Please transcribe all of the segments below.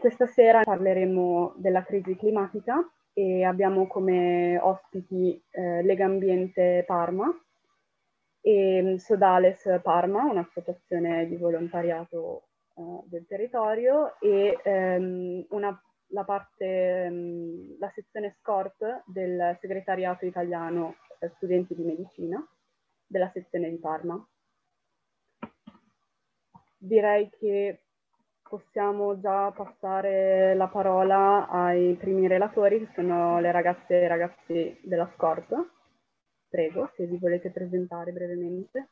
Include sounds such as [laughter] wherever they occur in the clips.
Questa sera parleremo della crisi climatica e abbiamo come ospiti eh, Legambiente Parma e mm, Sodales Parma, un'associazione di volontariato eh, del territorio e ehm, una, la, parte, ehm, la sezione SCORP del segretariato italiano eh, studenti di medicina della sezione di Parma. Direi che possiamo già passare la parola ai primi relatori, che sono le ragazze e i ragazzi della SCORP. Prego, se vi volete presentare brevemente.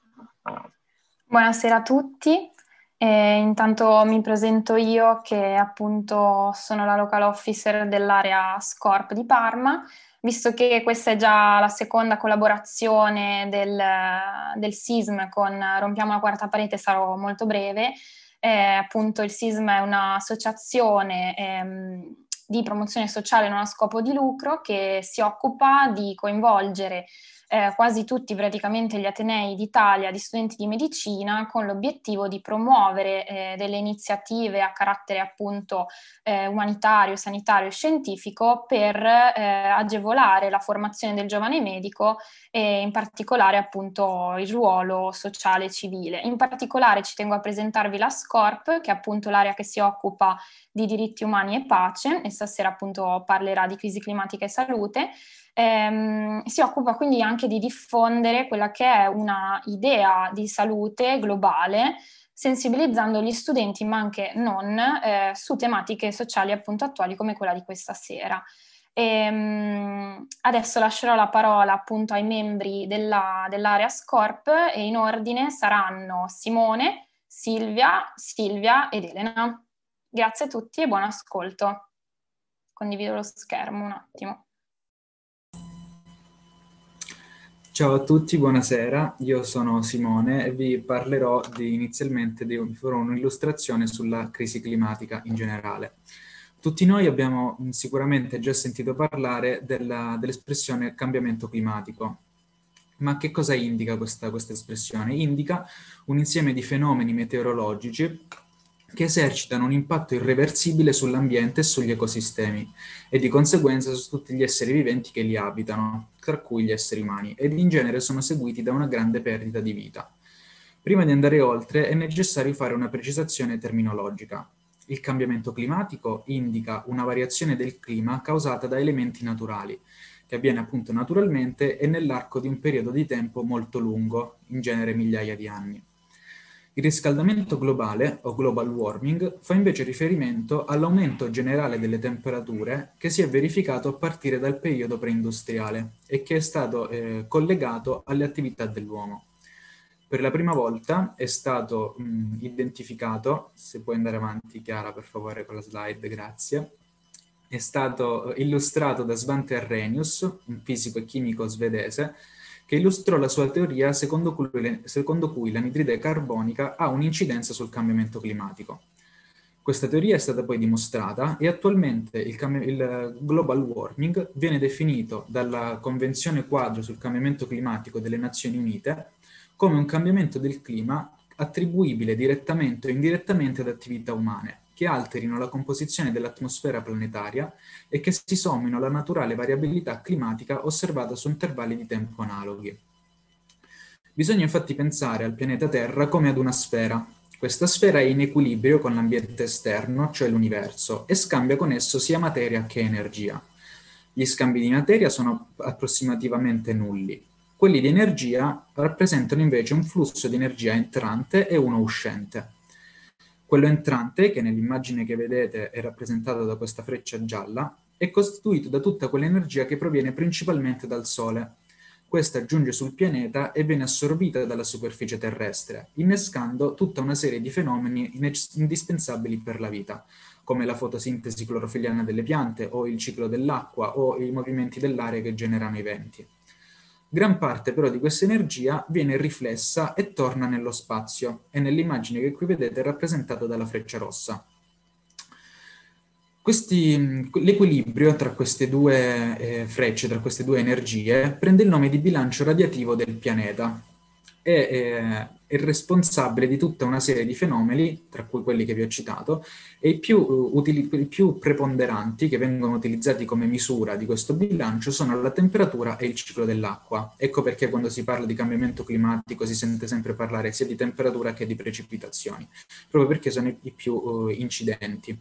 Buonasera a tutti. E intanto mi presento io che appunto sono la local officer dell'area SCORP di Parma, visto che questa è già la seconda collaborazione del, del SISM con Rompiamo la quarta parete, sarò molto breve. Eh, appunto il SISM è un'associazione ehm, di promozione sociale non a scopo di lucro che si occupa di coinvolgere eh, quasi tutti praticamente gli Atenei d'Italia di studenti di medicina con l'obiettivo di promuovere eh, delle iniziative a carattere appunto eh, umanitario, sanitario e scientifico per eh, agevolare la formazione del giovane medico e in particolare appunto il ruolo sociale e civile. In particolare ci tengo a presentarvi la SCORP che è appunto l'area che si occupa di diritti umani e pace e stasera appunto parlerà di crisi climatica e salute ehm, si occupa quindi anche di diffondere quella che è una idea di salute globale sensibilizzando gli studenti, ma anche non, eh, su tematiche sociali appunto attuali come quella di questa sera. E, ehm, adesso lascerò la parola appunto ai membri della, dell'area Scorp e in ordine saranno Simone, Silvia, Silvia ed Elena. Grazie a tutti e buon ascolto. Condivido lo schermo un attimo. Ciao a tutti, buonasera. Io sono Simone e vi parlerò di, inizialmente di farò un'illustrazione sulla crisi climatica in generale. Tutti noi abbiamo sicuramente già sentito parlare della, dell'espressione cambiamento climatico. Ma che cosa indica questa, questa espressione? Indica un insieme di fenomeni meteorologici che esercitano un impatto irreversibile sull'ambiente e sugli ecosistemi e di conseguenza su tutti gli esseri viventi che li abitano, tra cui gli esseri umani, ed in genere sono seguiti da una grande perdita di vita. Prima di andare oltre è necessario fare una precisazione terminologica. Il cambiamento climatico indica una variazione del clima causata da elementi naturali, che avviene appunto naturalmente e nell'arco di un periodo di tempo molto lungo, in genere migliaia di anni. Il riscaldamento globale, o global warming, fa invece riferimento all'aumento generale delle temperature che si è verificato a partire dal periodo preindustriale e che è stato eh, collegato alle attività dell'uomo. Per la prima volta è stato mh, identificato, se puoi andare avanti Chiara per favore con la slide, grazie, è stato eh, illustrato da Svante Arrhenius, un fisico e chimico svedese, che illustrò la sua teoria secondo cui, secondo cui l'anidride carbonica ha un'incidenza sul cambiamento climatico. Questa teoria è stata poi dimostrata e attualmente il, il, global warming viene definito dalla Convenzione quadro sul cambiamento climatico delle Nazioni Unite come un cambiamento del clima attribuibile direttamente o indirettamente ad attività umane, che alterino la composizione dell'atmosfera planetaria e che si sommino alla naturale variabilità climatica osservata su intervalli di tempo analoghi. Bisogna infatti pensare al pianeta Terra come ad una sfera. Questa sfera è in equilibrio con l'ambiente esterno, cioè l'universo, e scambia con esso sia materia che energia. Gli scambi di materia sono approssimativamente nulli. Quelli di energia rappresentano invece un flusso di energia entrante e uno uscente. Quello entrante, che nell'immagine che vedete è rappresentato da questa freccia gialla, è costituito da tutta quell'energia che proviene principalmente dal Sole. Questa giunge sul pianeta e viene assorbita dalla superficie terrestre, innescando tutta una serie di fenomeni indispensabili per la vita, come la fotosintesi clorofiliana delle piante o il ciclo dell'acqua o i movimenti dell'aria che generano i venti. Gran parte però di questa energia viene riflessa e torna nello spazio e nell'immagine che qui vedete è rappresentata dalla freccia rossa. L'equilibrio tra queste due eh, frecce, tra queste due energie, prende il nome di bilancio radiativo del pianeta. È, è, è, responsabile di tutta una serie di fenomeni, tra cui quelli che vi ho citato, e i più, utili, i più preponderanti che vengono utilizzati come misura di questo bilancio sono la temperatura e il ciclo dell'acqua. Ecco perché quando si parla di cambiamento climatico si sente sempre parlare sia di temperatura che di precipitazioni, proprio perché sono i, i più uh, incidenti.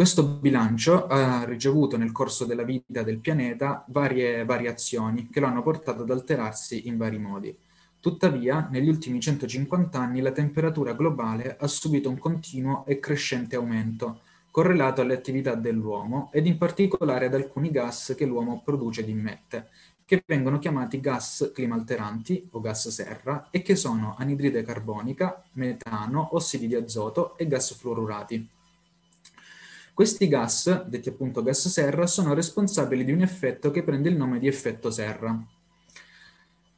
Questo bilancio ha ricevuto nel corso della vita del pianeta varie variazioni che lo hanno portato ad alterarsi in vari modi. Tuttavia, negli ultimi 150 anni la temperatura globale ha subito un continuo e crescente aumento, correlato alle attività dell'uomo ed in particolare ad alcuni gas che l'uomo produce ed immette, che vengono chiamati gas climalteranti o gas serra e che sono anidride carbonica, metano, ossidi di azoto e gas fluorurati. Questi gas, detti appunto gas serra, sono responsabili di un effetto che prende il nome di effetto serra.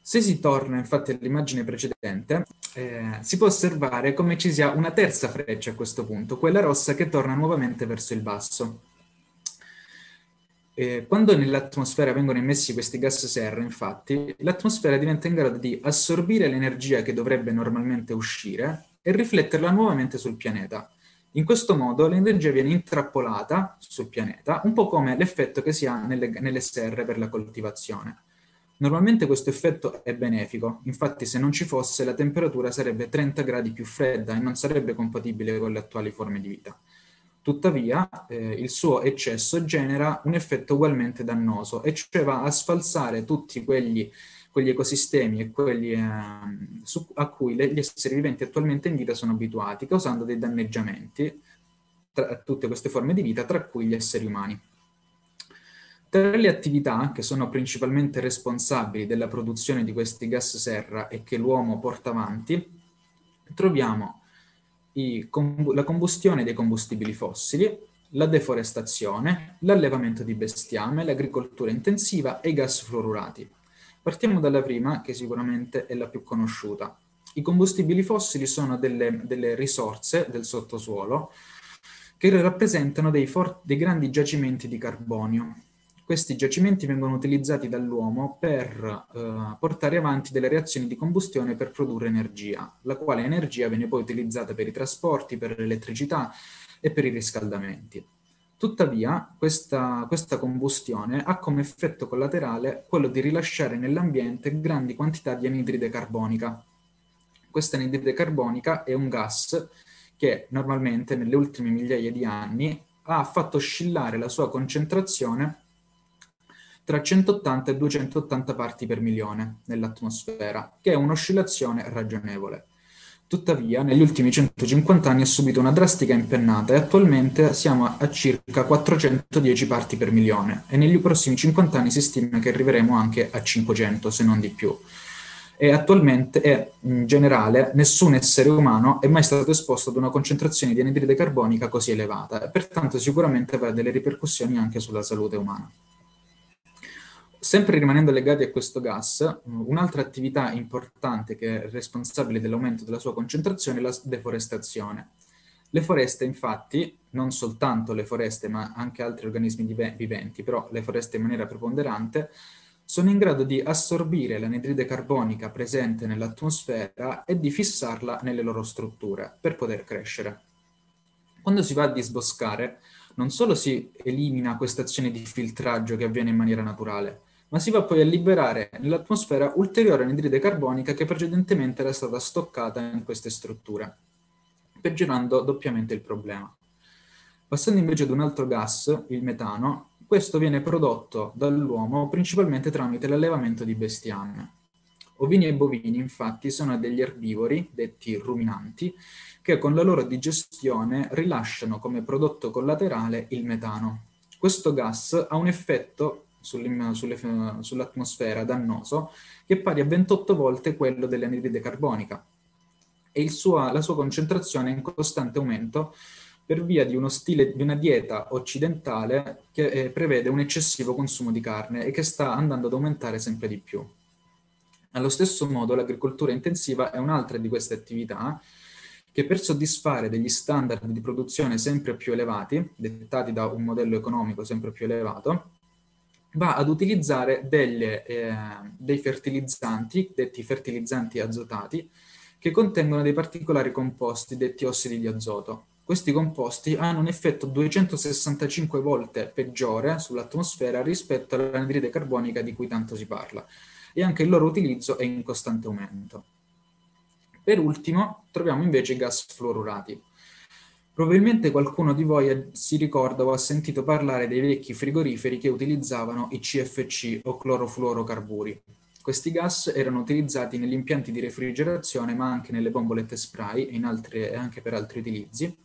Se si torna infatti all'immagine precedente, eh, si può osservare come ci sia una terza freccia a questo punto, quella rossa che torna nuovamente verso il basso. Eh, quando nell'atmosfera vengono emessi questi gas serra, infatti, l'atmosfera diventa in grado di assorbire l'energia che dovrebbe normalmente uscire e rifletterla nuovamente sul pianeta. In questo modo l'energia viene intrappolata sul pianeta, un po' come l'effetto che si ha nelle, nelle serre per la coltivazione. Normalmente questo effetto è benefico, infatti se non ci fosse la temperatura sarebbe 30 gradi più fredda e non sarebbe compatibile con le attuali forme di vita. Tuttavia, eh, il suo eccesso genera un effetto ugualmente dannoso, e cioè va a sfalsare tutti quegli quegli ecosistemi e quelli eh, su, a cui le, gli esseri viventi attualmente in vita sono abituati, causando dei danneggiamenti a tutte queste forme di vita, tra cui gli esseri umani. Tra le attività che sono principalmente responsabili della produzione di questi gas serra e che l'uomo porta avanti, troviamo i, la combustione dei combustibili fossili, la deforestazione, l'allevamento di bestiame, l'agricoltura intensiva e i gas fluorurati. Partiamo dalla prima, che sicuramente è la più conosciuta. I combustibili fossili sono delle, delle risorse del sottosuolo che rappresentano dei, for- dei grandi giacimenti di carbonio. Questi giacimenti vengono utilizzati dall'uomo per eh, portare avanti delle reazioni di combustione per produrre energia, la quale energia viene poi utilizzata per i trasporti, per l'elettricità e per i riscaldamenti. Tuttavia, questa, questa, combustione ha come effetto collaterale quello di rilasciare nell'ambiente grandi quantità di anidride carbonica. Questa anidride carbonica è un gas che normalmente nelle ultime migliaia di anni ha fatto oscillare la sua concentrazione tra 180 e 280 parti per milione nell'atmosfera, che è un'oscillazione ragionevole. Tuttavia, negli ultimi 150 anni ha subito una drastica impennata e attualmente siamo a circa 410 parti per milione e negli prossimi 50 anni si stima che arriveremo anche a 500, se non di più. E attualmente, e in generale, nessun essere umano è mai stato esposto ad una concentrazione di anidride carbonica così elevata e pertanto sicuramente avrà delle ripercussioni anche sulla salute umana. Sempre rimanendo legati a questo gas, un'altra attività importante che è responsabile dell'aumento della sua concentrazione è la deforestazione. Le foreste, infatti, non soltanto le foreste, ma anche altri organismi viventi, però le foreste in maniera preponderante, sono in grado di assorbire l'anidride carbonica presente nell'atmosfera e di fissarla nelle loro strutture per poter crescere. Quando si va a disboscare, non solo si elimina questa azione di filtraggio che avviene in maniera naturale, ma si va poi a liberare nell'atmosfera ulteriore anidride carbonica che precedentemente era stata stoccata in queste strutture, peggiorando doppiamente il problema. Passando invece ad un altro gas, il metano, questo viene prodotto dall'uomo principalmente tramite l'allevamento di bestiame. Ovini e bovini, infatti, sono degli erbivori, detti ruminanti, che con la loro digestione rilasciano come prodotto collaterale il metano. Questo gas ha un effetto sull'atmosfera dannoso che è pari a 28 volte quello dell'anidride carbonica e sua, la sua concentrazione è in costante aumento per via di, uno stile, di una dieta occidentale che eh, prevede un eccessivo consumo di carne e che sta andando ad aumentare sempre di più. Allo stesso modo l'agricoltura intensiva è un'altra di queste attività che per soddisfare degli standard di produzione sempre più elevati, dettati da un modello economico sempre più elevato, va ad utilizzare delle, eh, dei fertilizzanti, detti fertilizzanti azotati, che contengono dei particolari composti detti ossidi di azoto. Questi composti hanno un effetto 265 volte peggiore sull'atmosfera rispetto all'anidride carbonica di cui tanto si parla e anche il loro utilizzo è in costante aumento. Per ultimo troviamo invece i gas fluorurati. Probabilmente qualcuno di voi si ricorda o ha sentito parlare dei vecchi frigoriferi che utilizzavano i CFC o clorofluorocarburi. Questi gas erano utilizzati negli impianti di refrigerazione ma anche nelle bombolette spray e, altre, anche per altri utilizzi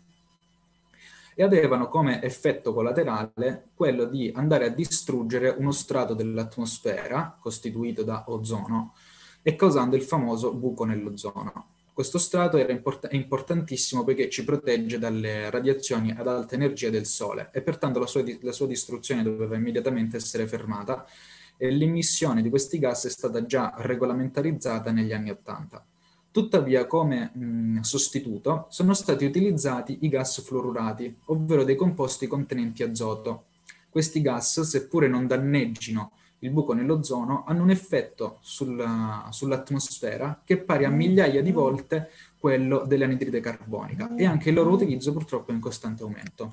e avevano come effetto collaterale quello di andare a distruggere uno strato dell'atmosfera costituito da ozono e causando il famoso buco nell'ozono. Questo strato era import- importantissimo perché ci protegge dalle radiazioni ad alta energia del Sole e pertanto la sua, di- la sua distruzione doveva immediatamente essere fermata e l'emissione di questi gas è stata già regolamentarizzata negli anni Ottanta. Tuttavia, come mh, sostituto, sono stati utilizzati i gas fluorurati, ovvero dei composti contenenti azoto. Questi gas, seppure non danneggino il buco nell'ozono, hanno un effetto sulla, sull'atmosfera che è pari a migliaia di volte quello dell'anidride carbonica e anche il loro utilizzo purtroppo è in costante aumento.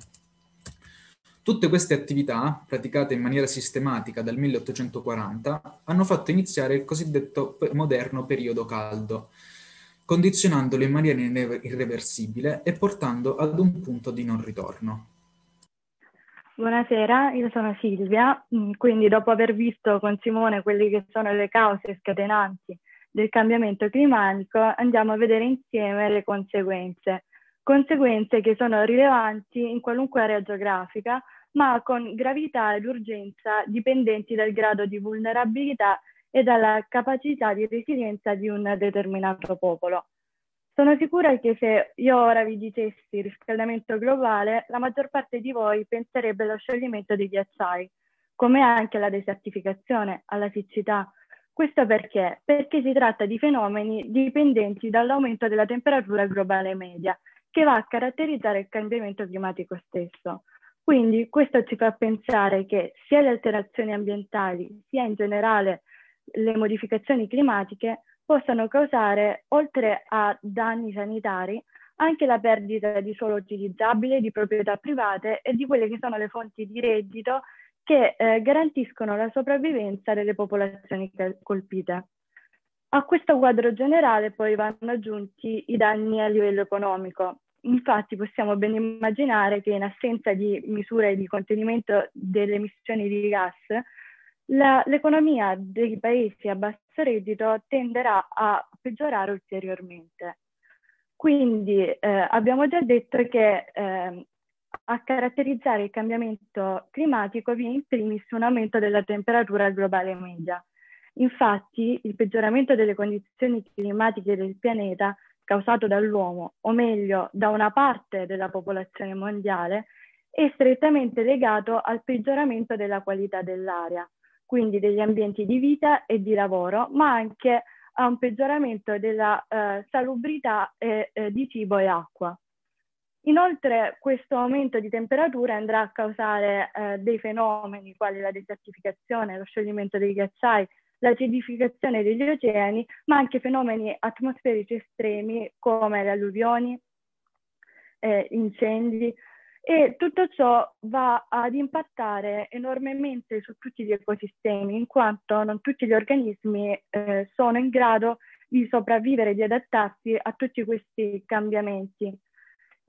Tutte queste attività, praticate in maniera sistematica dal 1840, hanno fatto iniziare il cosiddetto moderno periodo caldo, condizionandolo in maniera irreversibile e portando ad un punto di non ritorno. Buonasera, io sono Silvia, mm, quindi dopo aver visto con Simone quelle che sono le cause scatenanti del cambiamento climatico, andiamo a vedere insieme le conseguenze. Conseguenze che sono rilevanti in qualunque area geografica, ma con gravità ed urgenza dipendenti dal grado di vulnerabilità e dalla capacità di resilienza di un determinato popolo. Sono sicura che se io ora vi dicessi riscaldamento globale, la maggior parte di voi penserebbe allo scioglimento dei ghiacciai, come anche alla desertificazione, alla siccità. Questo perché? Perché si tratta di fenomeni dipendenti dall'aumento della temperatura globale media, che va a caratterizzare il cambiamento climatico stesso. Quindi questo ci fa pensare che sia le alterazioni ambientali, sia in generale le modificazioni climatiche possano causare, oltre a danni sanitari, anche la perdita di suolo utilizzabile, di proprietà private e di quelle che sono le fonti di reddito che eh, garantiscono la sopravvivenza delle popolazioni colpite. A questo quadro generale poi vanno aggiunti i danni a livello economico. Infatti possiamo ben immaginare che in assenza di misure di contenimento delle emissioni di gas, la, l'economia dei paesi a basso reddito tenderà a peggiorare ulteriormente. Quindi eh, abbiamo già detto che eh, a caratterizzare il cambiamento climatico viene in primis un aumento della temperatura globale media. Infatti il peggioramento delle condizioni climatiche del pianeta causato dall'uomo, o meglio da una parte della popolazione mondiale, è strettamente legato al peggioramento della qualità dell'aria, quindi degli ambienti di vita e di lavoro, ma anche a un peggioramento della eh, salubrità e, eh, di cibo e acqua. Inoltre questo aumento di temperatura andrà a causare eh, dei fenomeni quali la desertificazione, lo scioglimento dei ghiacciai, l'acidificazione degli oceani, ma anche fenomeni atmosferici estremi come le alluvioni, eh, incendi, e tutto ciò va ad impattare enormemente su tutti gli ecosistemi, in quanto non tutti gli organismi eh, sono in grado di sopravvivere di adattarsi a tutti questi cambiamenti.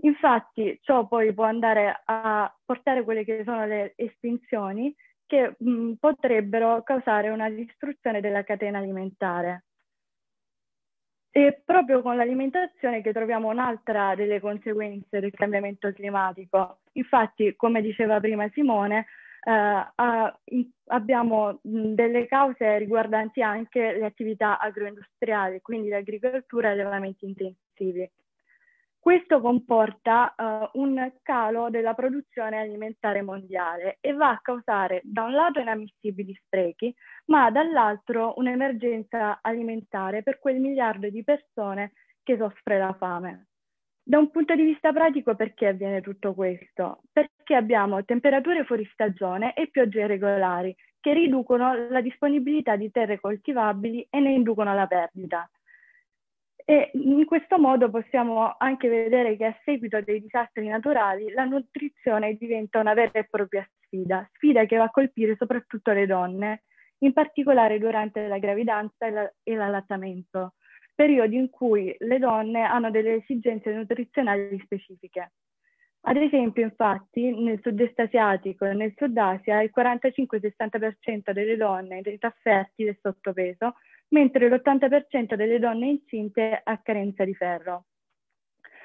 Infatti ciò poi può andare a portare quelle che sono le estinzioni che mh, potrebbero causare una distruzione della catena alimentare. E proprio con l'alimentazione che troviamo un'altra delle conseguenze del cambiamento climatico. Infatti, come diceva prima Simone, eh, abbiamo delle cause riguardanti anche le attività agroindustriali, quindi l'agricoltura e gli allevamenti intensivi. Questo comporta uh, un calo della produzione alimentare mondiale e va a causare da un lato inammissibili sprechi, ma dall'altro un'emergenza alimentare per quel miliardo di persone che soffre la fame. Da un punto di vista pratico perché avviene tutto questo? Perché abbiamo temperature fuori stagione e piogge irregolari che riducono la disponibilità di terre coltivabili e ne inducono la perdita. E in questo modo possiamo anche vedere che a seguito dei disastri naturali la nutrizione diventa una vera e propria sfida, sfida che va a colpire soprattutto le donne, in particolare durante la gravidanza e, la, e l'allattamento, periodi in cui le donne hanno delle esigenze nutrizionali specifiche. Ad esempio, infatti, nel sud-est asiatico e nel sud Asia il 45-60% delle donne in età fertile è sottopeso, mentre l'80% delle donne incinte ha carenza di ferro.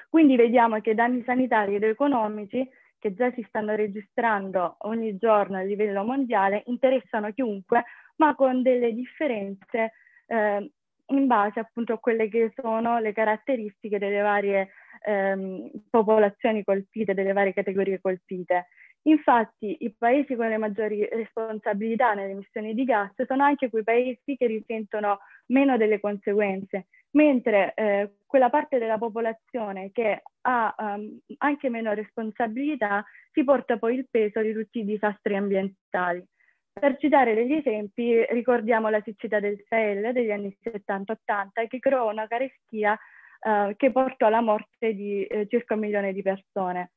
Quindi vediamo che i danni sanitari ed economici che già si stanno registrando ogni giorno a livello mondiale interessano chiunque, ma con delle differenze eh, in base appunto a quelle che sono le caratteristiche delle varie ehm, popolazioni colpite, delle varie categorie colpite. Infatti i paesi con le maggiori responsabilità nelle emissioni di gas sono anche quei paesi che risentono meno delle conseguenze, mentre eh, quella parte della popolazione che ha um, anche meno responsabilità si porta poi il peso di tutti i disastri ambientali. Per citare degli esempi, ricordiamo la siccità del Sahel degli anni 70-80 che creò una carestia eh, che portò alla morte di eh, circa un milione di persone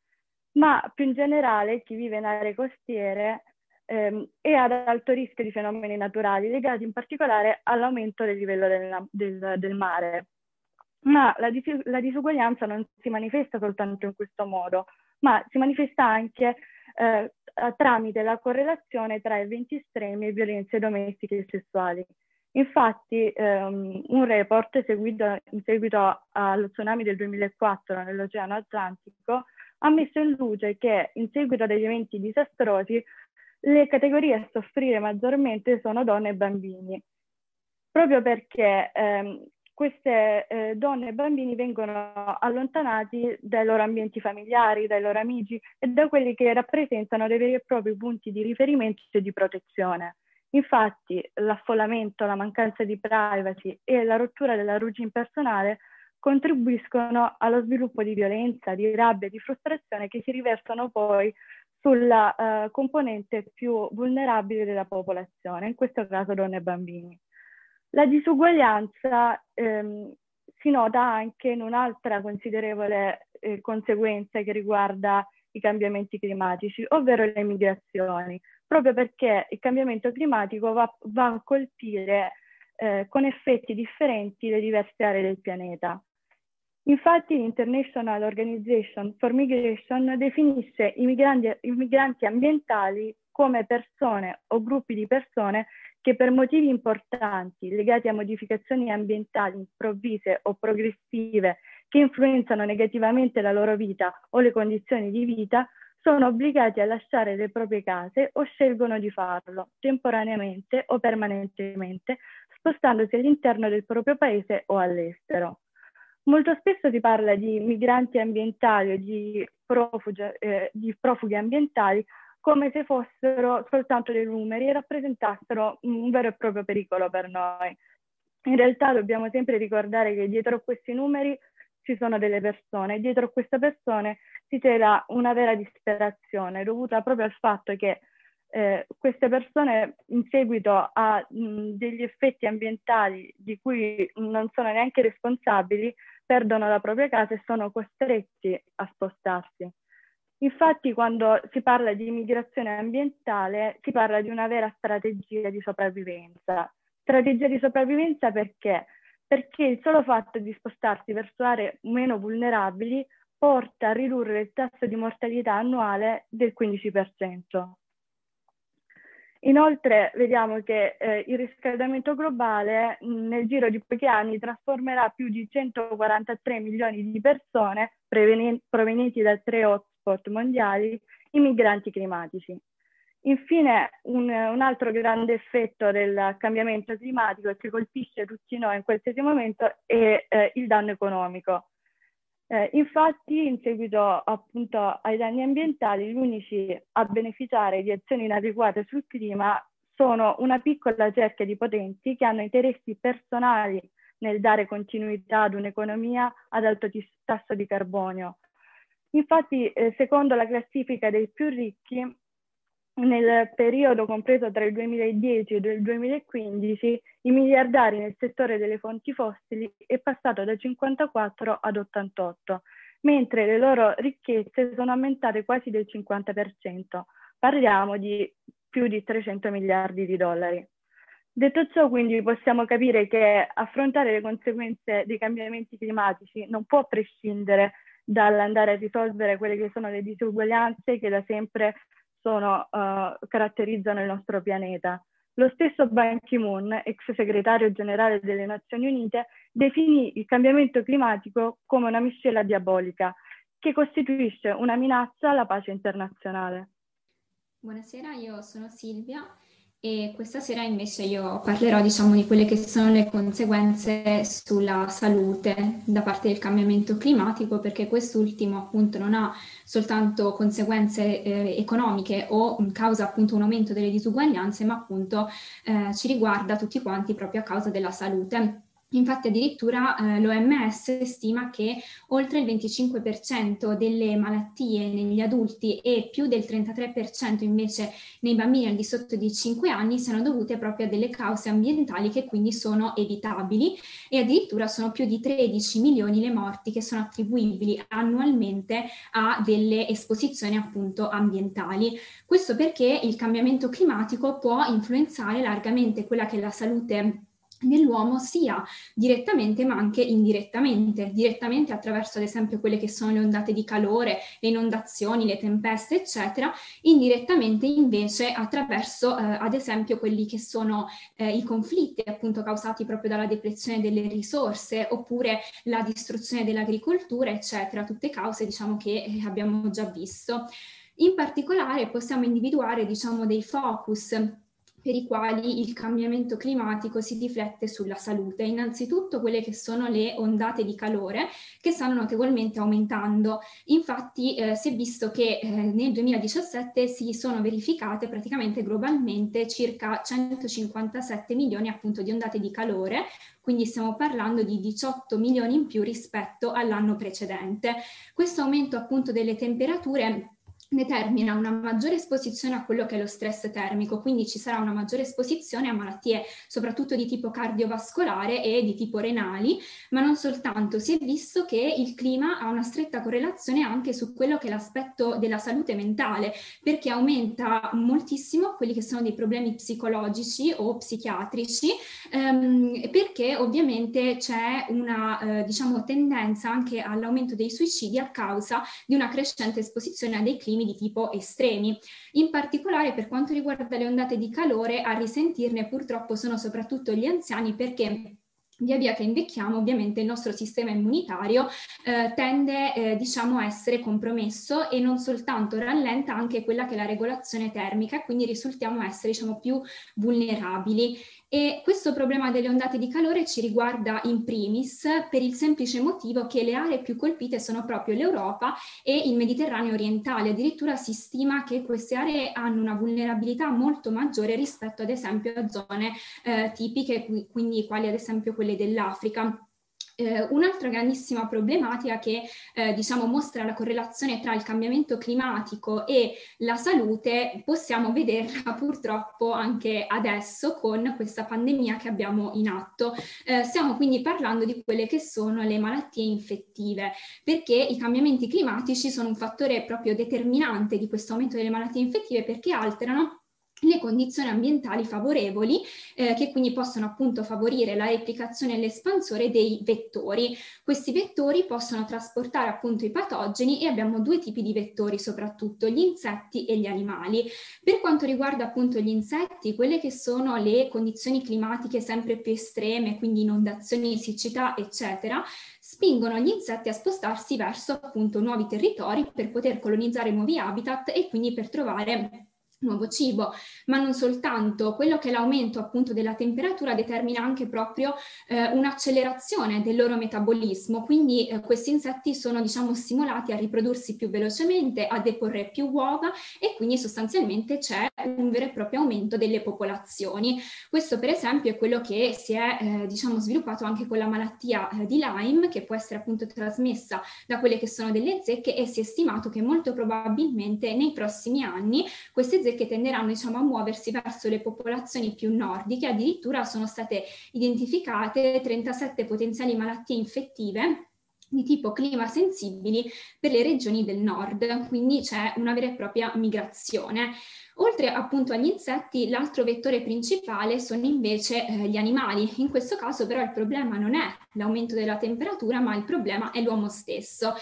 ma più in generale chi vive in aree costiere ehm, è ad alto rischio di fenomeni naturali legati in particolare all'aumento del livello del, del, del mare. Ma la, la, disuguaglianza non si manifesta soltanto in questo modo, ma si manifesta anche eh, tramite la correlazione tra eventi estremi e violenze domestiche e sessuali. Infatti, ehm, un report eseguito in seguito allo tsunami del 2004 nell'Oceano Atlantico ha messo in luce che in seguito agli eventi disastrosi le categorie a soffrire maggiormente sono donne e bambini, proprio perché ehm, queste eh, donne e bambini vengono allontanati dai loro ambienti familiari, dai loro amici e da quelli che rappresentano dei veri e propri punti di riferimento e di protezione. Infatti l'affollamento, la mancanza di privacy e la rottura della routine personale contribuiscono allo sviluppo di violenza, di rabbia, di frustrazione che si riversano poi sulla uh, componente più vulnerabile della popolazione, in questo caso donne e bambini. La disuguaglianza ehm, si nota anche in un'altra considerevole eh, conseguenza che riguarda i cambiamenti climatici, ovvero le migrazioni, proprio perché il cambiamento climatico va, va a colpire eh, con effetti differenti le diverse aree del pianeta. Infatti l'International Organization for Migration definisce i migranti, i migranti ambientali come persone o gruppi di persone che per motivi importanti legati a modificazioni ambientali improvvise o progressive che influenzano negativamente la loro vita o le condizioni di vita sono obbligati a lasciare le proprie case o scelgono di farlo temporaneamente o permanentemente spostandosi all'interno del proprio paese o all'estero. Molto spesso si parla di migranti ambientali o di, eh, di profughi ambientali come se fossero soltanto dei numeri e rappresentassero un vero e proprio pericolo per noi. In realtà dobbiamo sempre ricordare che dietro questi numeri ci sono delle persone, dietro queste persone si cela una vera disperazione dovuta proprio al fatto che eh, queste persone in seguito a mh, degli effetti ambientali di cui non sono neanche responsabili perdono la propria casa e sono costretti a spostarsi. Infatti quando si parla di immigrazione ambientale si parla di una vera strategia di sopravvivenza. Strategia di sopravvivenza perché? Perché il solo fatto di spostarsi verso aree meno vulnerabili porta a ridurre il tasso di mortalità annuale del 15%. Inoltre vediamo che eh, il riscaldamento globale mh, nel giro di pochi anni trasformerà più di 143 milioni di persone provenienti da tre hotspot mondiali in migranti climatici. Infine, un, un, altro grande effetto del cambiamento climatico che colpisce tutti noi in qualsiasi momento è eh, il danno economico. Eh, infatti, in seguito appunto ai danni ambientali, gli unici a beneficiare di azioni inadeguate sul clima sono una piccola cerchia di potenti che hanno interessi personali nel dare continuità ad un'economia ad alto tasso di carbonio. Infatti, eh, secondo la classifica dei più ricchi, nel periodo compreso tra il 2010 e il 2015 i miliardari nel settore delle fonti fossili è passato da 54 ad 88, mentre le loro ricchezze sono aumentate quasi del 50%. Parliamo di più di 300 miliardi di dollari. Detto ciò, quindi possiamo capire che affrontare le conseguenze dei cambiamenti climatici non può prescindere dall'andare a risolvere quelle che sono le disuguaglianze che da sempre sono, uh, caratterizzano il nostro pianeta. Lo stesso Ban Ki-moon, ex segretario generale delle Nazioni Unite, definì il cambiamento climatico come una miscela diabolica che costituisce una minaccia alla pace internazionale. Buonasera, io sono Silvia e questa sera invece io parlerò diciamo, di quelle che sono le conseguenze sulla salute da parte del cambiamento climatico perché quest'ultimo appunto non ha soltanto conseguenze eh, economiche o causa appunto un aumento delle disuguaglianze ma appunto eh, ci riguarda tutti quanti proprio a causa della salute. Infatti addirittura eh, l'OMS stima che oltre il 25% delle malattie negli adulti e più del 33% invece nei bambini al di sotto di 5 anni siano dovute proprio a delle cause ambientali che quindi sono evitabili e addirittura sono più di 13 milioni le morti che sono attribuibili annualmente a delle esposizioni appunto ambientali. Questo perché il cambiamento climatico può influenzare largamente quella che è la salute nell'uomo sia direttamente ma anche indirettamente, direttamente attraverso ad esempio quelle che sono le ondate di calore, le inondazioni, le tempeste, eccetera, indirettamente invece attraverso eh, ad esempio quelli che sono eh, i conflitti appunto causati proprio dalla depressione delle risorse oppure la distruzione dell'agricoltura, eccetera, tutte cause diciamo che eh, abbiamo già visto. In particolare possiamo individuare diciamo dei focus per i quali il cambiamento climatico si riflette sulla salute. Innanzitutto quelle che sono le ondate di calore che stanno notevolmente aumentando. Infatti eh, si è visto che eh, nel 2017 si sono verificate praticamente globalmente circa 157 milioni appunto di ondate di calore, quindi stiamo parlando di 18 milioni in più rispetto all'anno precedente. Questo aumento appunto delle temperature determina una maggiore esposizione a quello che è lo stress termico, quindi ci sarà una maggiore esposizione a malattie soprattutto di tipo cardiovascolare e di tipo renali, ma non soltanto, si è visto che il clima ha una stretta correlazione anche su quello che è l'aspetto della salute mentale, perché aumenta moltissimo quelli che sono dei problemi psicologici o psichiatrici, ehm, perché ovviamente c'è una eh, diciamo tendenza anche all'aumento dei suicidi a causa di una crescente esposizione a dei climi climi di tipo estremi. In particolare per quanto riguarda le ondate di calore, a risentirne purtroppo sono soprattutto gli anziani perché via via che invecchiamo ovviamente il nostro sistema immunitario eh, tende eh, diciamo a essere compromesso e non soltanto rallenta anche quella che è la regolazione termica quindi risultiamo essere diciamo più vulnerabili e questo problema delle ondate di calore ci riguarda in primis per il semplice motivo che le aree più colpite sono proprio l'Europa e il Mediterraneo orientale. Addirittura si stima che queste aree hanno una vulnerabilità molto maggiore rispetto ad esempio a zone eh, tipiche, quindi quali ad esempio quelle dell'Africa. Eh, un'altra grandissima problematica che eh, diciamo mostra la correlazione tra il cambiamento climatico e la salute possiamo vederla [laughs] purtroppo anche adesso con questa pandemia che abbiamo in atto. Eh, stiamo quindi parlando di quelle che sono le malattie infettive, perché i cambiamenti climatici sono un fattore proprio determinante di questo aumento delle malattie infettive perché alterano le condizioni ambientali favorevoli eh, che quindi possono appunto favorire la replicazione e l'espansore dei vettori. Questi vettori possono trasportare appunto i patogeni e abbiamo due tipi di vettori soprattutto, gli insetti e gli animali. Per quanto riguarda appunto gli insetti, quelle che sono le condizioni climatiche sempre più estreme, quindi inondazioni, siccità, eccetera, spingono gli insetti a spostarsi verso appunto nuovi territori per poter colonizzare nuovi habitat e quindi per trovare nuovo cibo, ma non soltanto, quello che è l'aumento appunto della temperatura determina anche proprio eh, un'accelerazione del loro metabolismo, quindi eh, questi insetti sono diciamo stimolati a riprodursi più velocemente, a deporre più uova e quindi sostanzialmente c'è un vero e proprio aumento delle popolazioni. Questo per esempio è quello che si è eh, diciamo sviluppato anche con la malattia eh, di Lyme che può essere appunto trasmessa da quelle che sono delle zecche e si è stimato che molto probabilmente nei prossimi anni queste zecche che tenderanno diciamo, a muoversi verso le popolazioni più nordiche, addirittura sono state identificate 37 potenziali malattie infettive di tipo clima sensibili per le regioni del nord, quindi c'è una vera e propria migrazione. Oltre appunto agli insetti, l'altro vettore principale sono invece eh, gli animali. In questo caso però il problema non è l'aumento della temperatura, ma il problema è l'uomo stesso,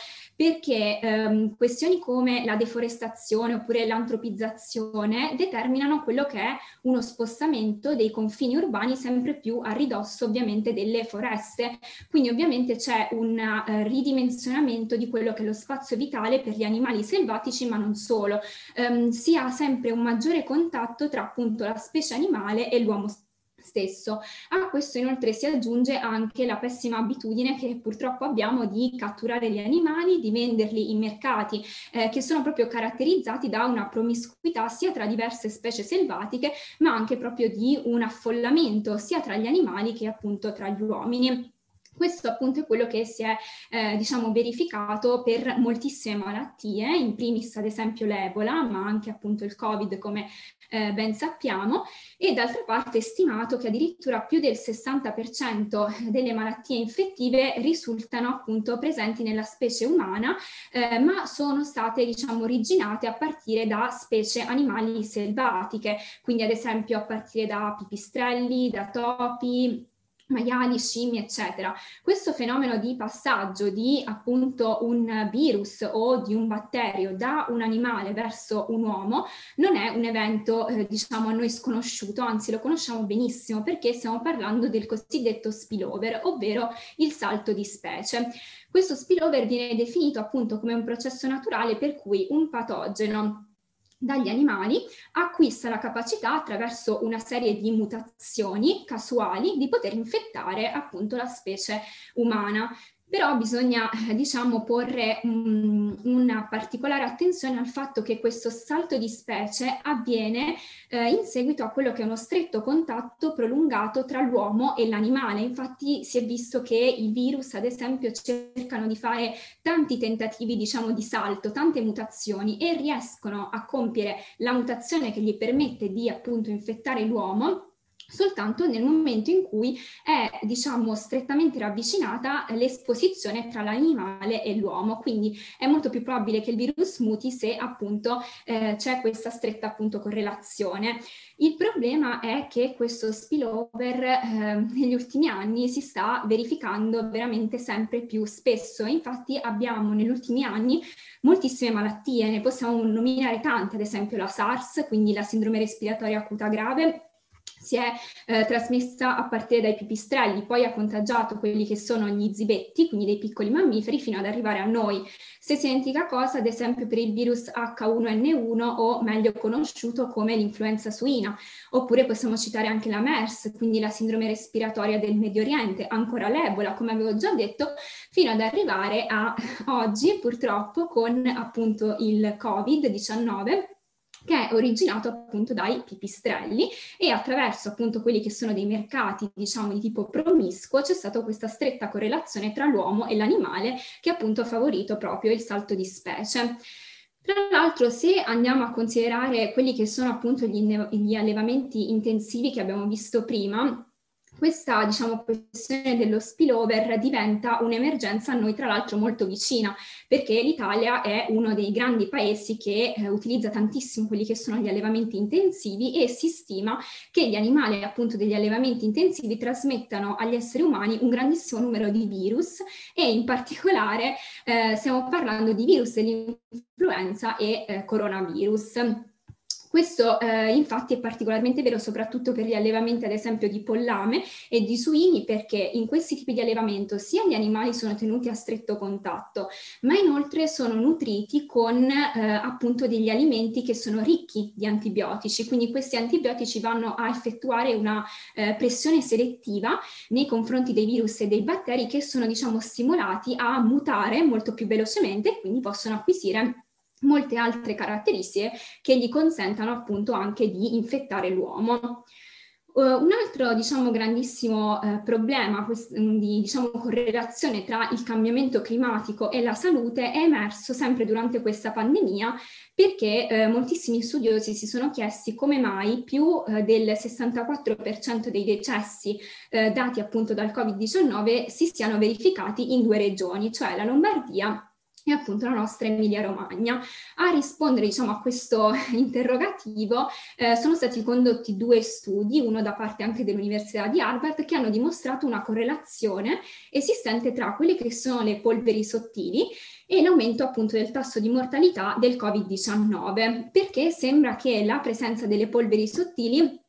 perché ehm, questioni come la deforestazione oppure l'antropizzazione determinano quello che è uno spostamento dei confini urbani sempre più a ridosso ovviamente delle foreste. Quindi ovviamente c'è un eh, ridimensionamento di quello che è lo spazio vitale per gli animali selvatici, ma non solo. Um, si ha sempre un maggiore contatto tra appunto la specie animale e l'uomo stesso. A questo inoltre si aggiunge anche la pessima abitudine che purtroppo abbiamo di catturare gli animali, di venderli in mercati eh, che sono proprio caratterizzati da una promiscuità sia tra diverse specie selvatiche, ma anche proprio di un affollamento sia tra gli animali che appunto tra gli uomini. Questo appunto è quello che si è eh, diciamo verificato per moltissime malattie, in primis ad esempio l'Ebola, ma anche appunto il Covid come eh, ben sappiamo, e d'altra parte è stimato che addirittura più del 60% delle malattie infettive risultano appunto presenti nella specie umana, eh, ma sono state diciamo originate a partire da specie animali selvatiche, quindi ad esempio a partire da pipistrelli, da topi, maiali, scimmie, eccetera. Questo fenomeno di passaggio di appunto un virus o di un batterio da un animale verso un uomo non è un evento, eh, diciamo, a noi sconosciuto, anzi lo conosciamo benissimo perché stiamo parlando del cosiddetto spillover, ovvero il salto di specie. Questo spillover viene definito appunto come un processo naturale per cui un patogeno dagli animali acquista la capacità attraverso una serie di mutazioni casuali di poter infettare appunto la specie umana però bisogna eh, diciamo porre um, una particolare attenzione al fatto che questo salto di specie avviene eh, in seguito a quello che è uno stretto contatto prolungato tra l'uomo e l'animale. Infatti si è visto che i virus, ad esempio, cercano di fare tanti tentativi, diciamo, di salto, tante mutazioni e riescono a compiere la mutazione che gli permette di appunto infettare l'uomo soltanto nel momento in cui è, diciamo, strettamente ravvicinata l'esposizione tra l'animale e l'uomo. Quindi è molto più probabile che il virus muti se appunto eh, c'è questa stretta appunto correlazione. Il problema è che questo spillover eh, negli ultimi anni si sta verificando veramente sempre più spesso. Infatti abbiamo negli ultimi anni moltissime malattie, ne possiamo nominare tante, ad esempio la SARS, quindi la sindrome respiratoria acuta grave, si è eh, trasmessa a partire dai pipistrelli, poi ha contagiato quelli che sono gli zibetti, quindi dei piccoli mammiferi, fino ad arrivare a noi. Stessa identica cosa, ad esempio, per il virus H1N1 o meglio conosciuto come l'influenza suina, oppure possiamo citare anche la MERS, quindi la sindrome respiratoria del Medio Oriente, ancora l'Ebola, come avevo già detto, fino ad arrivare a [laughs] oggi, purtroppo, con appunto il Covid-19 che è originato appunto dai pipistrelli e attraverso appunto quelli che sono dei mercati diciamo di tipo promiscuo c'è stata questa stretta correlazione tra l'uomo e l'animale che appunto ha favorito proprio il salto di specie. Tra l'altro, se andiamo a considerare quelli che sono appunto gli, gli allevamenti intensivi che abbiamo visto prima, questa diciamo, questione dello spillover diventa un'emergenza a noi tra l'altro molto vicina, perché l'Italia è uno dei grandi paesi che eh, utilizza tantissimo quelli che sono gli allevamenti intensivi e si stima che gli animali appunto degli allevamenti intensivi trasmettano agli esseri umani un grandissimo numero di virus e in particolare eh, stiamo parlando di virus dell'influenza e eh, coronavirus. Questo eh, infatti è particolarmente vero soprattutto per gli allevamenti ad esempio di pollame e di suini perché in questi tipi di allevamento sia gli animali sono tenuti a stretto contatto ma inoltre sono nutriti con eh, appunto degli alimenti che sono ricchi di antibiotici. Quindi questi antibiotici vanno a effettuare una eh, pressione selettiva nei confronti dei virus e dei batteri che sono diciamo stimolati a mutare molto più velocemente e quindi possono acquisire molte altre caratteristiche che gli consentano appunto anche di infettare l'uomo. Uh, un altro, diciamo, grandissimo uh, problema quest- di diciamo, correlazione tra il cambiamento climatico e la salute è emerso sempre durante questa pandemia perché eh, moltissimi studiosi si sono chiesti come mai più del 64% dei decessi dati appunto dal Covid-19 si siano verificati in due regioni, cioè la Lombardia e appunto la nostra Emilia Romagna. A rispondere diciamo, a questo [laughs] interrogativo eh, sono stati condotti due studi, uno da parte anche dell'Università di Harvard, che hanno dimostrato una correlazione esistente tra quelle che sono le polveri sottili e l'aumento appunto del tasso di mortalità del Covid-19, perché sembra che la presenza delle polveri sottili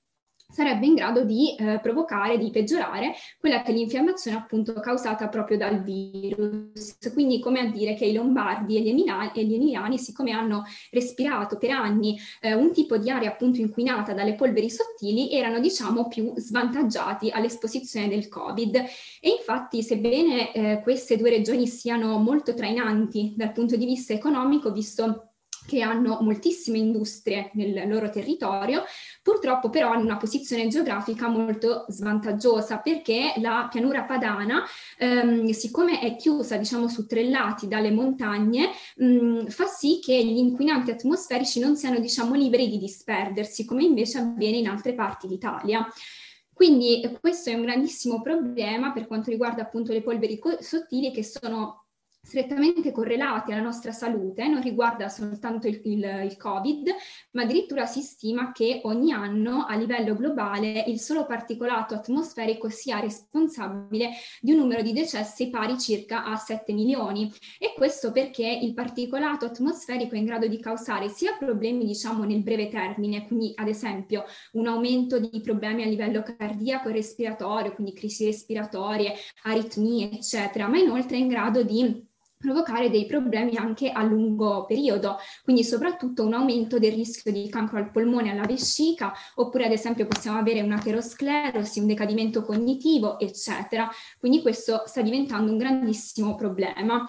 sarebbe in grado di eh, provocare, di peggiorare quella che è l'infiammazione appunto causata proprio dal virus. Quindi come a dire che i lombardi e gli, emiliani, e gli emiliani siccome hanno respirato per anni eh, un tipo di aria appunto inquinata dalle polveri sottili, erano diciamo più svantaggiati all'esposizione del Covid. E infatti sebbene eh, queste due regioni siano molto trainanti dal punto di vista economico, visto che hanno moltissime industrie nel loro territorio, purtroppo però hanno una posizione geografica molto svantaggiosa perché la pianura padana, ehm, siccome è chiusa diciamo su tre lati dalle montagne, mh, fa sì che gli inquinanti atmosferici non siano diciamo liberi di disperdersi, come invece avviene in altre parti d'Italia. Quindi questo è un grandissimo problema per quanto riguarda appunto le polveri sottili che sono strettamente correlati alla nostra salute, non riguarda soltanto il, il, il, Covid, ma addirittura si stima che ogni anno a livello globale il solo particolato atmosferico sia responsabile di un numero di decessi pari circa a 7 milioni. E questo perché il particolato atmosferico è in grado di causare sia problemi, diciamo, nel breve termine, quindi ad esempio un aumento di problemi a livello cardiaco e respiratorio, quindi crisi respiratorie, aritmie, eccetera, ma inoltre è in grado di provocare dei problemi anche a lungo periodo, quindi soprattutto un aumento del rischio di cancro al polmone, alla vescica, oppure ad esempio possiamo avere un'aterosclerosi, un decadimento cognitivo, eccetera. Quindi questo sta diventando un grandissimo problema.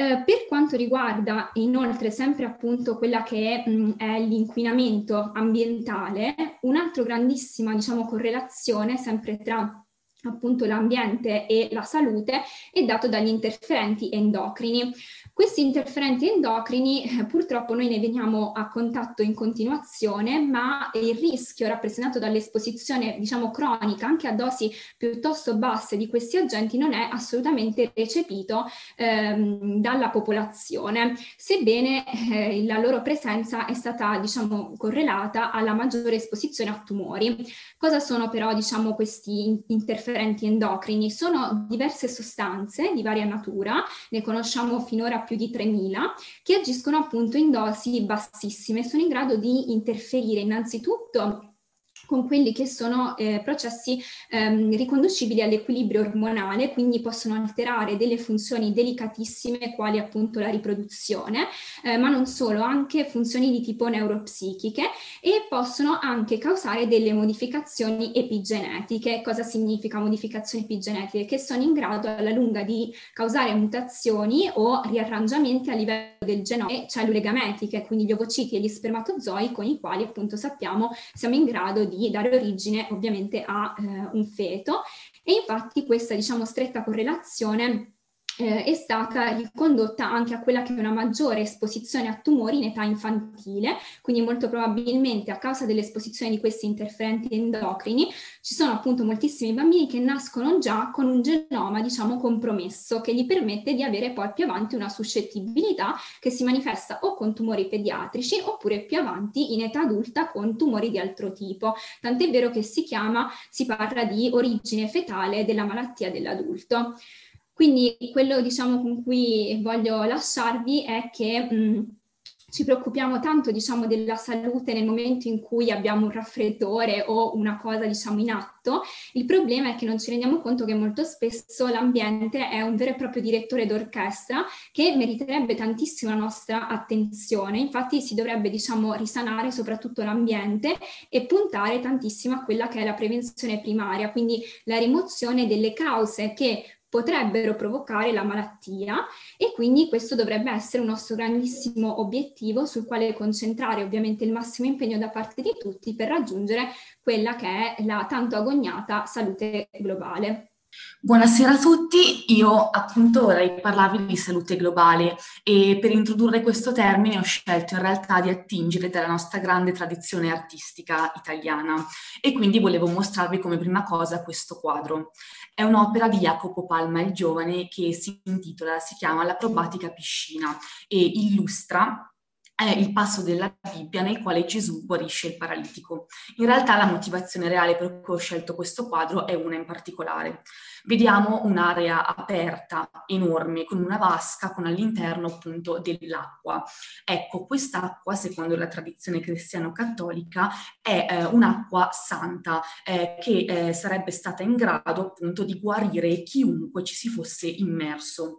Eh, per quanto riguarda inoltre sempre appunto quella che mh, è l'inquinamento ambientale, un'altra grandissima diciamo correlazione sempre tra appunto l'ambiente e la salute è dato dagli interferenti endocrini. Questi interferenti endocrini eh, purtroppo noi ne veniamo a contatto in continuazione, ma il rischio rappresentato dall'esposizione diciamo cronica anche a dosi piuttosto basse di questi agenti non è assolutamente recepito ehm, dalla popolazione, sebbene eh, la loro presenza è stata diciamo correlata alla maggiore esposizione a tumori. Cosa sono però diciamo questi interferenti endocrini? Sono diverse sostanze di varia natura, ne conosciamo finora più di 3.000, che agiscono appunto in dosi bassissime, sono in grado di interferire innanzitutto con quelli che sono eh, processi ehm, riconducibili all'equilibrio ormonale, quindi possono alterare delle funzioni delicatissime quali appunto la riproduzione, eh, ma non solo, anche funzioni di tipo neuropsichiche e possono anche causare delle modificazioni epigenetiche. Cosa significa modificazioni epigenetiche? Che sono in grado alla lunga di causare mutazioni o riarrangiamenti a livello del genoma e cellule gametiche, quindi gli ovociti e gli spermatozoi con i quali appunto sappiamo siamo in grado di di dare origine ovviamente a eh, un feto. E infatti questa diciamo stretta correlazione eh, è stata ricondotta anche a quella che è una maggiore esposizione a tumori in età infantile, quindi molto probabilmente a causa dell'esposizione di questi interferenti endocrini ci sono appunto moltissimi bambini che nascono già con un genoma diciamo compromesso che gli permette di avere poi più avanti una suscettibilità che si manifesta o con tumori pediatrici oppure più avanti in età adulta con tumori di altro tipo. Tant'è vero che si chiama, si parla di origine fetale della malattia dell'adulto. Quindi quello diciamo con cui voglio lasciarvi è che mh, ci preoccupiamo tanto diciamo della salute nel momento in cui abbiamo un raffreddore o una cosa diciamo in atto. Il problema è che non ci rendiamo conto che molto spesso l'ambiente è un vero e proprio direttore d'orchestra che meriterebbe tantissimo la nostra attenzione. Infatti si dovrebbe diciamo risanare soprattutto l'ambiente e puntare tantissimo a quella che è la prevenzione primaria, quindi la rimozione delle cause che potrebbero provocare la malattia e quindi questo dovrebbe essere un nostro grandissimo obiettivo sul quale concentrare ovviamente il massimo impegno da parte di tutti per raggiungere quella che è la tanto agognata salute globale. Buonasera a tutti, io appunto vorrei parlarvi di salute globale e per introdurre questo termine ho scelto in realtà di attingere dalla nostra grande tradizione artistica italiana e quindi volevo mostrarvi come prima cosa questo quadro. È un'opera di Jacopo Palma il Giovane che si intitola, si chiama La probatica piscina e illustra è il passo della Bibbia nel quale Gesù guarisce il paralitico. In realtà la motivazione reale per cui ho scelto questo quadro è una in particolare. Vediamo un'area aperta, enorme, con una vasca con all'interno appunto dell'acqua. Ecco, quest'acqua, secondo la tradizione cristiano-cattolica, è eh, un'acqua santa eh, che eh, sarebbe stata in grado appunto di guarire chiunque ci si fosse immerso.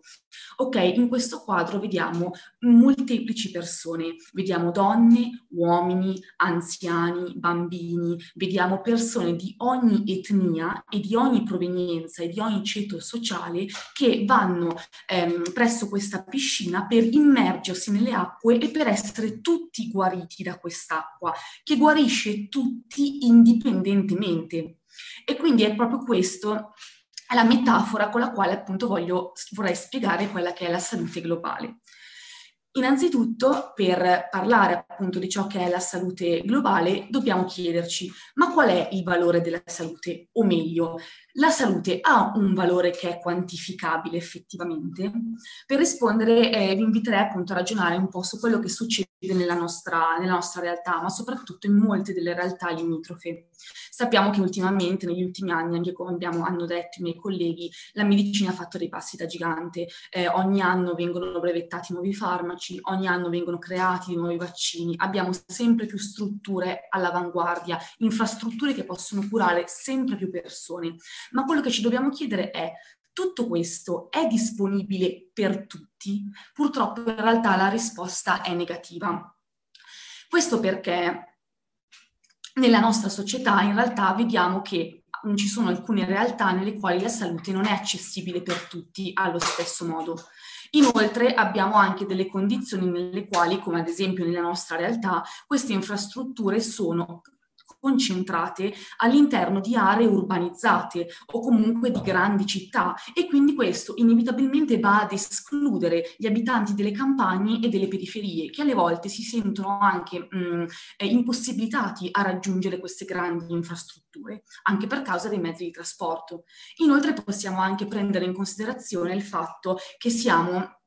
Ok, in questo quadro vediamo molteplici persone, vediamo donne, uomini, anziani, bambini, vediamo persone di ogni etnia e di ogni provenienza e di ogni ceto sociale che vanno ehm, presso questa piscina per immergersi nelle acque e per essere tutti guariti da quest'acqua, che guarisce tutti indipendentemente. E quindi è proprio questo è la metafora con la quale appunto voglio, vorrei spiegare quella che è la salute globale. Innanzitutto, per parlare appunto di ciò che è la salute globale, dobbiamo chiederci, ma qual è il valore della salute? O meglio, la salute ha un valore che è quantificabile effettivamente? Per rispondere eh, vi inviterei appunto a ragionare un po' su quello che succede nella nostra, nella nostra realtà, ma soprattutto in molte delle realtà limitrofe. Sappiamo che ultimamente, negli ultimi anni, anche come abbiamo, hanno detto i miei colleghi, la medicina ha fatto dei passi da gigante. Eh, ogni anno vengono brevettati nuovi farmaci, ogni anno vengono creati nuovi vaccini, abbiamo sempre più strutture all'avanguardia, infrastrutture che possono curare sempre più persone. Ma quello che ci dobbiamo chiedere è tutto questo è disponibile per tutti? Purtroppo in realtà la risposta è negativa. Questo perché nella nostra società in realtà vediamo che ci sono alcune realtà nelle quali la salute non è accessibile per tutti allo stesso modo. Inoltre abbiamo anche delle condizioni nelle quali, come ad esempio nella nostra realtà, queste infrastrutture sono concentrate all'interno di aree urbanizzate o comunque di grandi città e quindi questo inevitabilmente va ad escludere gli abitanti delle campagne e delle periferie che alle volte si sentono anche mh, eh, impossibilitati a raggiungere queste grandi infrastrutture anche per causa dei mezzi di trasporto. Inoltre possiamo anche prendere in considerazione il fatto che siamo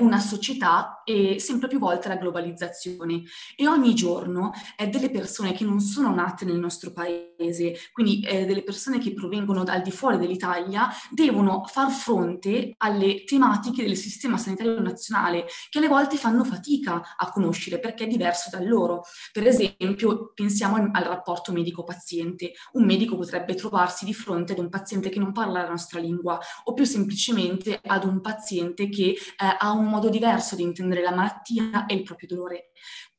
una società e sempre più volte la globalizzazione e ogni giorno eh, delle persone che non sono nate nel nostro paese, quindi delle persone che provengono dal di fuori dell'Italia, devono far fronte alle tematiche del sistema sanitario nazionale che alle volte fanno fatica a conoscere perché è diverso da loro. Per esempio, pensiamo al, al rapporto medico-paziente. Un medico potrebbe trovarsi di fronte ad un paziente che non parla la nostra lingua o più semplicemente ad un paziente che eh, ha un modo diverso di intendere la malattia e il proprio dolore.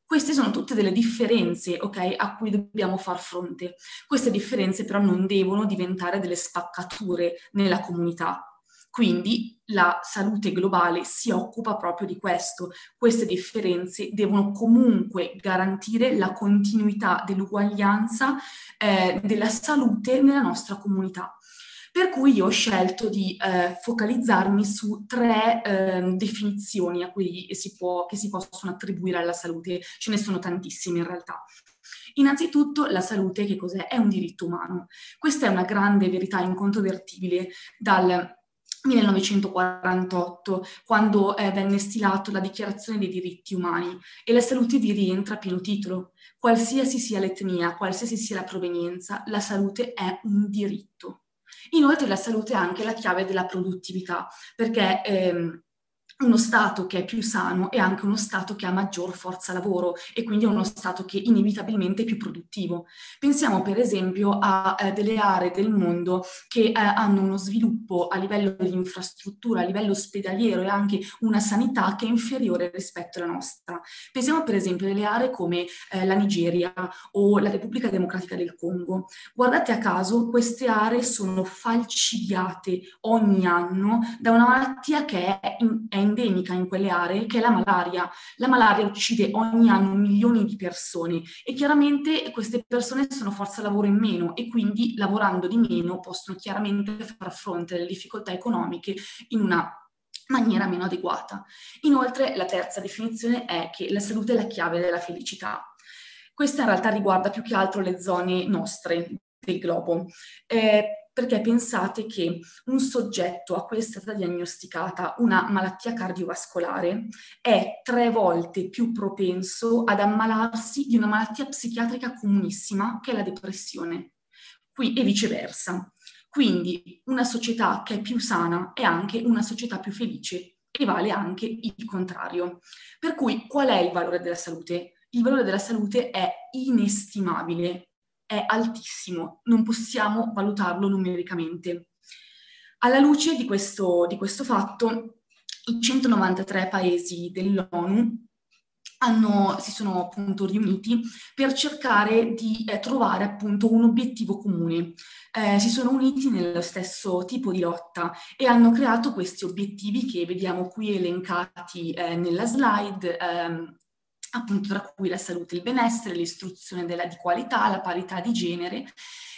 Queste sono tutte delle differenze, ok, a cui dobbiamo far fronte. Queste differenze però non devono diventare delle spaccature nella comunità. Quindi la salute globale si occupa proprio di questo. Queste differenze devono comunque garantire la continuità dell'uguaglianza eh, della salute nella nostra comunità. Per cui io ho scelto di eh, focalizzarmi su tre eh, definizioni si può, che si possono attribuire alla salute. Ce ne sono tantissime in realtà. Innanzitutto la salute che cos'è? È un diritto umano. Questa è una grande verità incontrovertibile dal 1948, quando eh, venne stilato la Dichiarazione dei diritti umani e la salute vi rientra a pieno titolo. Qualsiasi sia l'etnia, qualsiasi sia la provenienza, la salute è un diritto. Inoltre la salute è anche la chiave della produttività, perché ehm, uno Stato che è più sano è anche uno Stato che ha maggior forza lavoro e quindi è uno Stato che inevitabilmente è più produttivo. Pensiamo per esempio a eh, delle aree del mondo che eh, hanno uno sviluppo a livello di infrastruttura, a livello ospedaliero e anche una sanità che è inferiore rispetto alla nostra. Pensiamo per esempio alle aree come eh, la Nigeria o la Repubblica Democratica del Congo. Guardate a caso, queste aree sono falcidiate ogni anno da una malattia che è, in, è endemica in quelle aree, che è la malaria. La malaria uccide ogni anno milioni di persone e chiaramente queste persone sono forza lavoro in meno e quindi lavorando di meno possono chiaramente far fronte alle difficoltà economiche in una maniera meno adeguata. Inoltre la terza definizione è che la salute è la chiave della felicità. Questa in realtà riguarda più che altro le zone nostre del globo. Eh, perché pensate che un soggetto a cui è stata diagnosticata una malattia cardiovascolare è tre volte più propenso ad ammalarsi di una malattia psichiatrica comunissima che è la depressione. Qui e viceversa. Quindi una società che è più sana è anche una società più felice e vale anche il contrario. Per cui qual è il valore della salute? Il valore della salute è inestimabile è altissimo, non possiamo valutarlo numericamente. Alla luce di questo, di questo fatto, i 193 paesi dell'ONU hanno, si sono appunto riuniti per cercare di eh, trovare appunto un obiettivo comune. Eh, si sono uniti nello stesso tipo di lotta e hanno creato questi obiettivi che vediamo qui elencati eh, nella slide, ehm, appunto tra cui la salute, il benessere, l'istruzione della, di qualità, la parità di genere.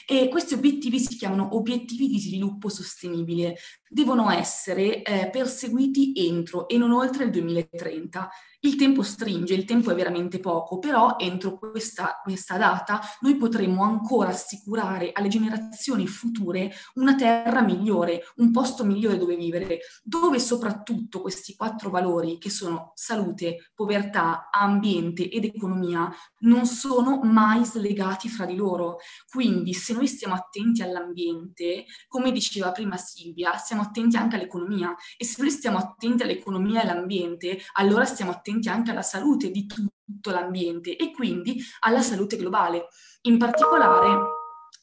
E questi obiettivi si chiamano obiettivi di sviluppo sostenibile. Devono essere eh, perseguiti entro e non oltre il 2030 il tempo stringe, il tempo è veramente poco, però entro questa, questa, data noi potremo ancora assicurare alle generazioni future una terra migliore, un posto migliore dove vivere, dove soprattutto questi quattro valori che sono salute, povertà, ambiente ed economia non sono mai slegati fra di loro. Quindi se noi stiamo attenti all'ambiente, come diceva prima Silvia, stiamo attenti anche all'economia e se noi stiamo attenti all'economia e all'ambiente, allora stiamo attenti attenti anche alla salute di tutto l'ambiente e quindi alla salute globale. In particolare,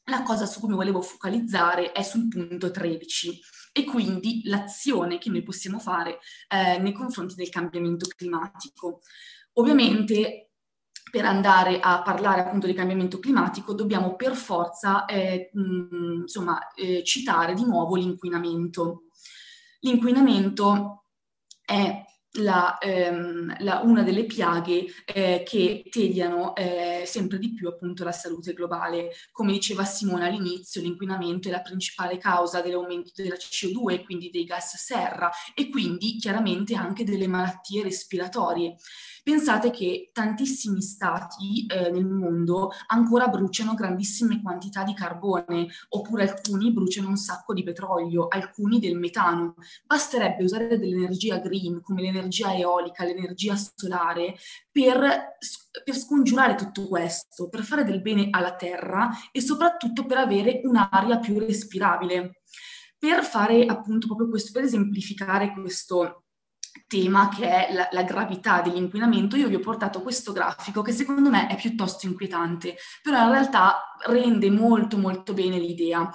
la cosa su cui mi volevo focalizzare è sul punto 13 e quindi l'azione che noi possiamo fare eh, nei confronti del cambiamento climatico. Ovviamente per andare a parlare appunto di cambiamento climatico dobbiamo per forza eh, mh, insomma, eh, citare di nuovo l'inquinamento. L'inquinamento è la, ehm, la, una delle piaghe eh, che tediano eh, sempre di più appunto la salute globale. Come diceva Simone all'inizio, l'inquinamento è la principale causa dell'aumento della CO2, quindi dei gas serra e quindi chiaramente anche delle malattie respiratorie. Pensate che tantissimi stati eh, nel mondo ancora bruciano grandissime quantità di carbone, oppure alcuni bruciano un sacco di petrolio, alcuni del metano. Basterebbe usare dell'energia green, come l'energia eolica, l'energia solare, per, per scongiurare tutto questo, per fare del bene alla terra e soprattutto per avere un'aria più respirabile. Per fare appunto proprio questo, per esemplificare questo tema che è la, la, gravità dell'inquinamento, io vi ho portato questo grafico che secondo me è piuttosto inquietante, però in realtà rende molto molto bene l'idea.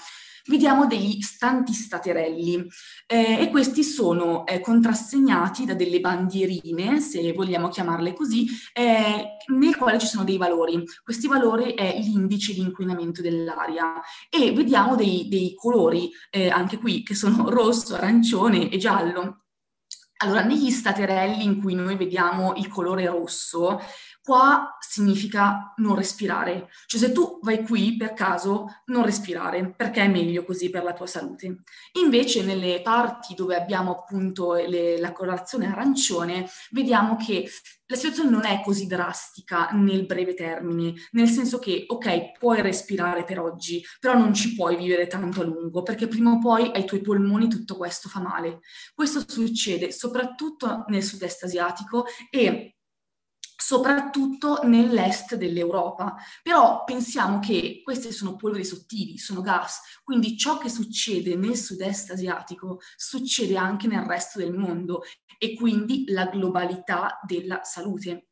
Vediamo degli stanti staterelli eh, e questi sono eh, contrassegnati da delle bandierine, se vogliamo chiamarle così, eh, nel quale ci sono dei valori. Questi valori è l'indice di inquinamento dell'aria e vediamo dei, dei colori, eh, anche qui, che sono [laughs] rosso, arancione e giallo allora, negli staterelli in cui noi vediamo il colore rosso, qua significa non respirare. Cioè se tu vai qui per caso, non respirare, perché è meglio così per la tua salute. Invece nelle parti dove abbiamo appunto le, la colorazione arancione, vediamo che la situazione non è così drastica nel breve termine, nel senso che, ok, puoi respirare per oggi, però non ci puoi vivere tanto a lungo, perché prima o poi ai tuoi polmoni tutto questo fa male. Questo succede soprattutto nel sud-est asiatico e soprattutto nell'est dell'Europa. Però pensiamo che queste sono polveri sottili, sono gas, quindi ciò che succede nel sud-est asiatico succede anche nel resto del mondo e quindi la globalità della salute.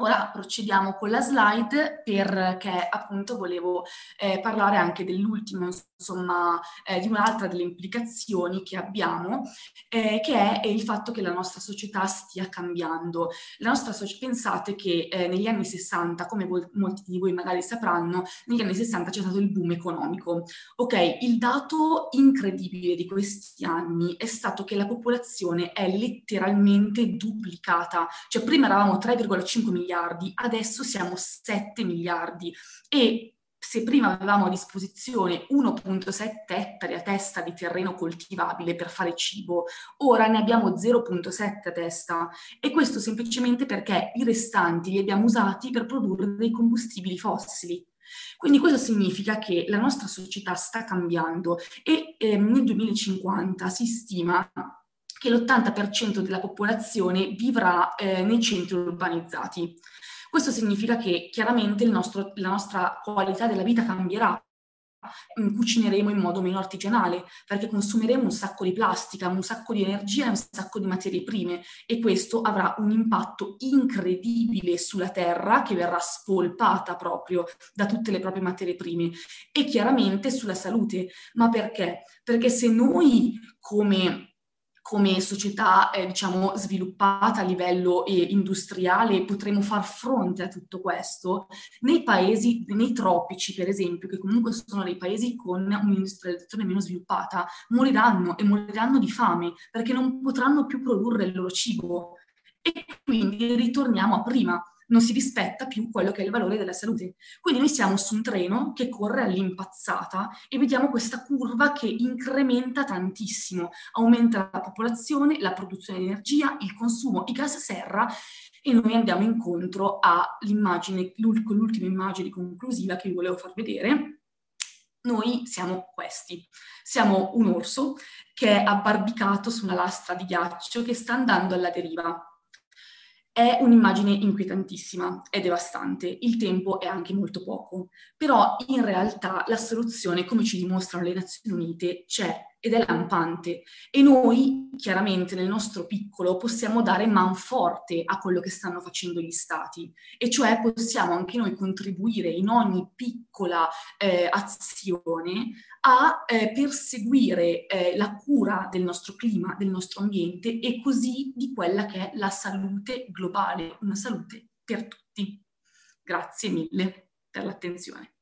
Ora procediamo con la slide perché appunto volevo eh, parlare anche dell'ultimo, insomma, eh, di un'altra delle implicazioni che abbiamo, eh, che è il fatto che la nostra società stia cambiando. La nostra società, pensate che eh, negli anni 60, come voi, molti di voi magari sapranno, negli anni 60 c'è stato il boom economico. Ok, il dato incredibile di questi anni è stato che la popolazione è letteralmente duplicata, cioè prima eravamo 3,5 milioni miliardi, adesso siamo 7 miliardi e se prima avevamo a disposizione 1.7 ettari a testa di terreno coltivabile per fare cibo, ora ne abbiamo 0.7 a testa e questo semplicemente perché i restanti li abbiamo usati per produrre dei combustibili fossili. Quindi questo significa che la nostra società sta cambiando e eh, nel 2050 si stima che l'80% della popolazione vivrà eh, nei centri urbanizzati. Questo significa che chiaramente nostro, la nostra qualità della vita cambierà. Mm, cucineremo in modo meno artigianale perché consumeremo un sacco di plastica, un sacco di energia e un sacco di materie prime e questo avrà un impatto incredibile sulla terra che verrà spolpata proprio da tutte le proprie materie prime e chiaramente sulla salute. Ma perché? Perché se noi come come società eh, diciamo sviluppata a livello eh, industriale potremo far fronte a tutto questo nei paesi, nei tropici per esempio, che comunque sono dei paesi con un'industrializzazione meno sviluppata, moriranno e moriranno di fame perché non potranno più produrre il loro cibo. E quindi ritorniamo a prima, non si rispetta più quello che è il valore della salute. Quindi noi siamo su un treno che corre all'impazzata e vediamo questa curva che incrementa tantissimo, aumenta la popolazione, la produzione di energia, il consumo, i gas serra e noi andiamo incontro all'immagine, l'ultima immagine conclusiva che vi volevo far vedere. Noi siamo questi, siamo un orso che è abbarbicato su una lastra di ghiaccio che sta andando alla deriva. È un'immagine inquietantissima, è devastante, il tempo è anche molto poco, però in realtà la soluzione, come ci dimostrano le Nazioni Unite, c'è ed è lampante e noi chiaramente nel nostro piccolo possiamo dare man forte a quello che stanno facendo gli stati e cioè possiamo anche noi contribuire in ogni piccola eh, azione a eh, perseguire eh, la cura del nostro clima, del nostro ambiente e così di quella che è la salute globale, una salute per tutti. Grazie mille per l'attenzione.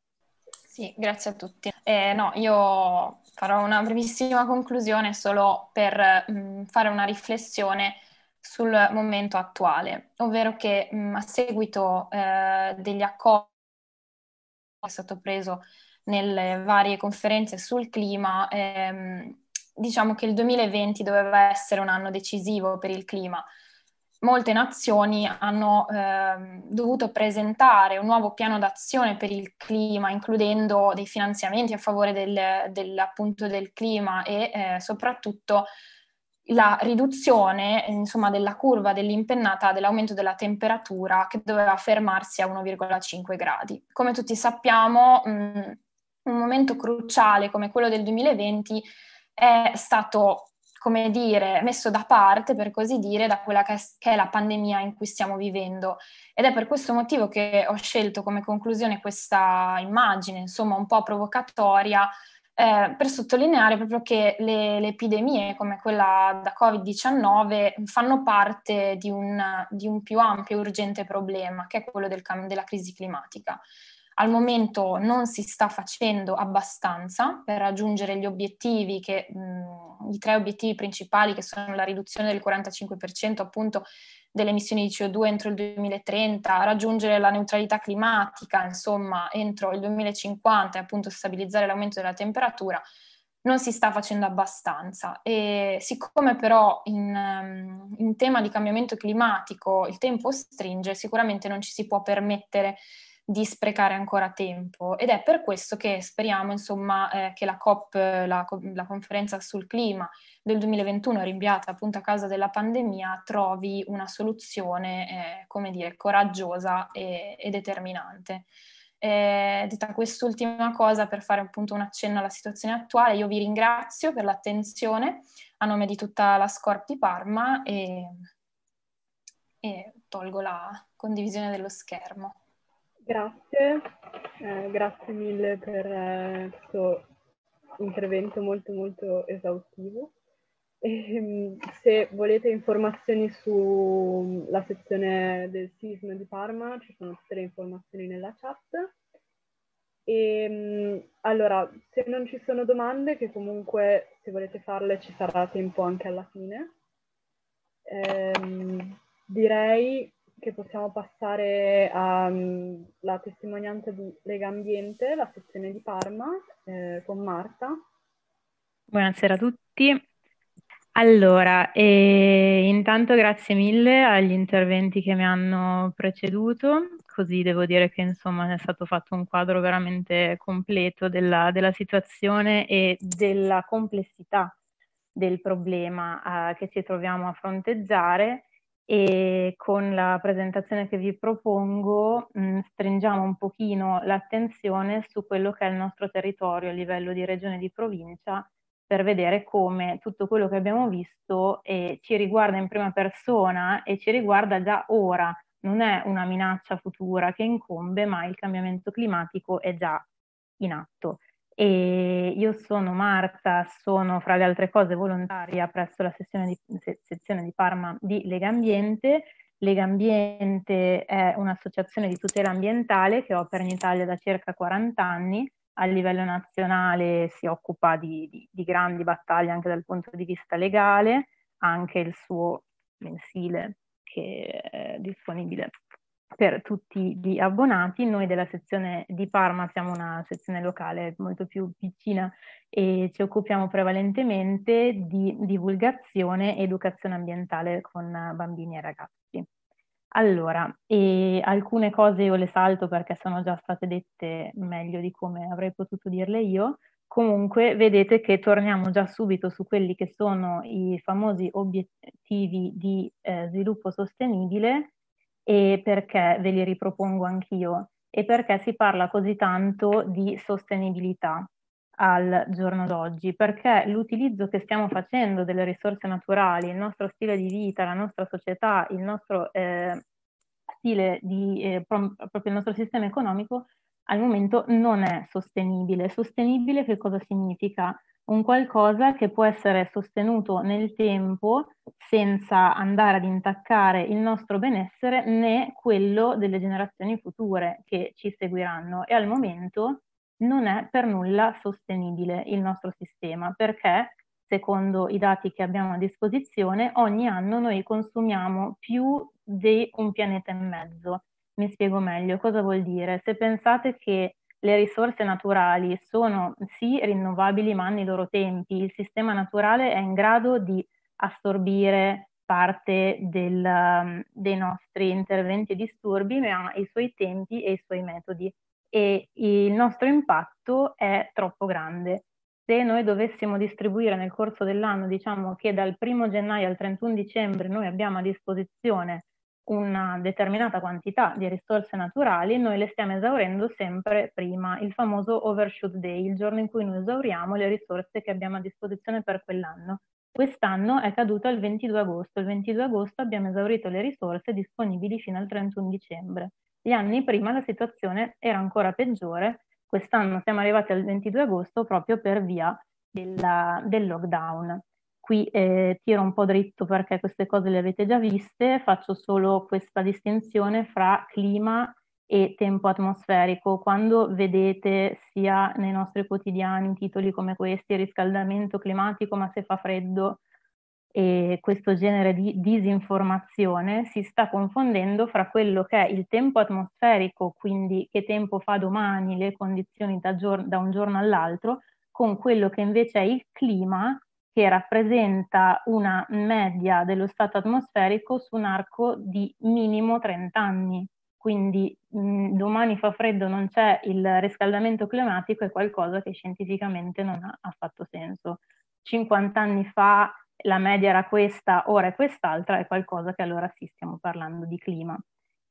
Sì, grazie a tutti. Eh, no, io farò una brevissima conclusione solo per mh, mm, fare una riflessione sul momento attuale, ovvero che mh, mm, a seguito eh, degli accordi che è stato preso nelle varie conferenze sul clima, ehm, diciamo che il 2020 doveva essere un anno decisivo per il clima molte nazioni hanno eh, dovuto presentare un nuovo piano d'azione per il clima, includendo dei finanziamenti a favore del, del, appunto, del clima e eh, soprattutto la riduzione insomma, della curva dell'impennata dell'aumento della temperatura che doveva fermarsi a 1,5 gradi. Come tutti sappiamo, mh, un momento cruciale come quello del 2020 è stato come dire, messo da parte, per così dire, da quella che è, che è, la pandemia in cui stiamo vivendo. Ed è per questo motivo che ho scelto come conclusione questa immagine, insomma, un po' provocatoria, eh, per sottolineare proprio che le, le, epidemie come quella da Covid-19 fanno parte di un, di un più ampio e urgente problema, che è quello del, della crisi climatica. Al momento non si sta facendo abbastanza per raggiungere gli obiettivi, che, mh, i tre obiettivi principali che sono la riduzione del 45% appunto delle emissioni di CO2 entro il 2030, raggiungere la neutralità climatica, insomma, entro il 2050 e appunto stabilizzare l'aumento della temperatura, non si sta facendo abbastanza. E siccome però in, in tema di cambiamento climatico il tempo stringe, sicuramente non ci si può permettere di sprecare ancora tempo ed è per questo che speriamo insomma eh, che la COP, la, la, conferenza sul clima del 2021 rinviata appunto a causa della pandemia trovi una soluzione eh, come dire coraggiosa e, e determinante. Eh, detta quest'ultima cosa per fare appunto un accenno alla situazione attuale io vi ringrazio per l'attenzione a nome di tutta la Scorp di Parma e, e tolgo la condivisione dello schermo. Grazie, eh, grazie mille per eh, questo intervento molto molto esaustivo. E, ehm, se volete informazioni sulla sezione del SISM di Parma, ci sono tutte le informazioni nella chat. E, ehm, allora, se non ci sono domande, che comunque se volete farle ci sarà tempo anche alla fine, ehm, direi che possiamo passare alla mm, testimonianza di Lega Ambiente, la sezione di Parma, eh, con Marta. Buonasera a tutti. Allora, eh, intanto grazie mille agli interventi che mi hanno preceduto, così devo dire che insomma è stato fatto un quadro veramente completo della, della situazione e della complessità del problema eh, che ci troviamo a fronteggiare e con la presentazione che vi propongo mh, mm, stringiamo un pochino l'attenzione su quello che è il nostro territorio a livello di regione e di provincia per vedere come tutto quello che abbiamo visto eh, ci riguarda in prima persona e ci riguarda già ora, non è una minaccia futura che incombe, ma il cambiamento climatico è già in atto. E io sono Marta, sono fra le altre cose volontaria presso la di, sezione di Parma di Lega Ambiente. Lega Ambiente è un'associazione di tutela ambientale che opera in Italia da circa 40 anni a livello nazionale si occupa di, di, di, grandi battaglie anche dal punto di vista legale, anche il suo mensile che è disponibile per tutti gli abbonati. Noi della sezione di Parma siamo una sezione locale molto più piccina e ci occupiamo prevalentemente di divulgazione e educazione ambientale con bambini e ragazzi. Allora, e alcune cose io le salto perché sono già state dette meglio di come avrei potuto dirle io. Comunque vedete che torniamo già subito su quelli che sono i famosi obiettivi di eh, sviluppo sostenibile e perché ve li ripropongo anch'io e perché si parla così tanto di sostenibilità al giorno d'oggi, perché l'utilizzo che stiamo facendo delle risorse naturali, il nostro stile di vita, la nostra società, il nostro eh, stile di, eh, pro- proprio il nostro sistema economico al momento non è sostenibile. Sostenibile che cosa significa? Un qualcosa che può essere sostenuto nel tempo senza andare ad intaccare il nostro benessere né quello delle generazioni future che ci seguiranno. E al momento non è per nulla sostenibile il nostro sistema perché, secondo i dati che abbiamo a disposizione, ogni anno noi consumiamo più di un pianeta e mezzo. Mi spiego meglio cosa vuol dire. Se pensate che le risorse naturali sono sì rinnovabili ma hanno i loro tempi, il sistema naturale è in grado di assorbire parte del, dei nostri interventi e disturbi, ma ha i suoi tempi e i suoi metodi e il nostro impatto è troppo grande. Se noi dovessimo distribuire nel corso dell'anno, diciamo che dal 1 gennaio al 31 dicembre noi abbiamo a disposizione una determinata quantità di risorse naturali, noi le stiamo esaurendo sempre prima, il famoso overshoot day, il giorno in cui noi esauriamo le risorse che abbiamo a disposizione per quell'anno. Quest'anno è caduto il 22 agosto, il 22 agosto abbiamo esaurito le risorse disponibili fino al 31 dicembre. Gli anni prima la situazione era ancora peggiore, quest'anno siamo arrivati al 22 agosto proprio per via della, del lockdown. Qui eh, tiro un po' dritto perché queste cose le avete già viste, faccio solo questa distinzione fra clima e tempo atmosferico. Quando vedete sia nei nostri quotidiani titoli come questi, riscaldamento climatico ma se fa freddo, e questo genere di disinformazione si sta confondendo fra quello che è il tempo atmosferico, quindi che tempo fa domani, le condizioni da, gior- da un giorno all'altro, con quello che invece è il clima, che rappresenta una media dello stato atmosferico su un arco di minimo 30 anni. Quindi mh, domani fa freddo, non c'è il riscaldamento climatico, è qualcosa che scientificamente non ha affatto senso. 50 anni fa la media era questa, ora è quest'altra, è qualcosa che allora sì stiamo parlando di clima.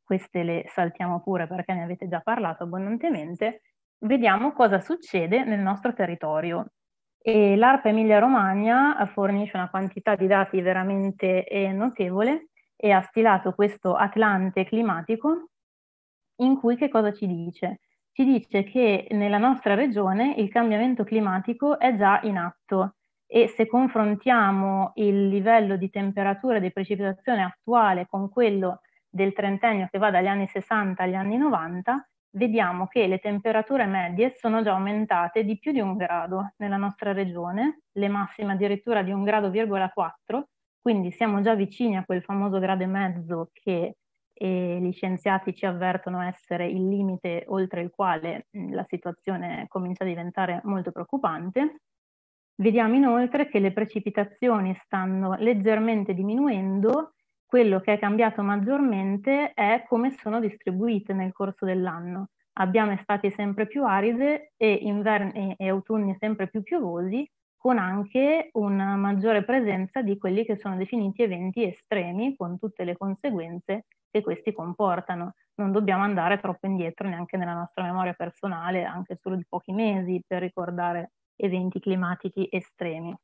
Queste le saltiamo pure perché ne avete già parlato abbondantemente. Vediamo cosa succede nel nostro territorio. l'ARPA Emilia-Romagna fornisce una quantità di dati veramente eh, notevole e ha stilato questo Atlante climatico in cui che cosa ci dice? Ci dice che nella nostra regione il cambiamento climatico è già in atto e se confrontiamo il livello di temperatura e di precipitazione attuale con quello del trentennio che va dagli anni 60 agli anni 90, vediamo che le temperature medie sono già aumentate di più di un grado nella nostra regione, le massime addirittura di un grado,4, quindi siamo già vicini a quel famoso grado e mezzo che eh, gli scienziati ci avvertono essere il limite oltre il quale mh, la situazione comincia a diventare molto preoccupante. Vediamo inoltre che le precipitazioni stanno leggermente diminuendo quello che è cambiato maggiormente è come sono distribuite nel corso dell'anno. Abbiamo estati sempre più aride e, inverni e autunni sempre più piovosi, con anche una maggiore presenza di quelli che sono definiti eventi estremi, con tutte le conseguenze che questi comportano. Non dobbiamo andare troppo indietro neanche nella nostra memoria personale, anche solo di pochi mesi, per ricordare eventi climatici estremi.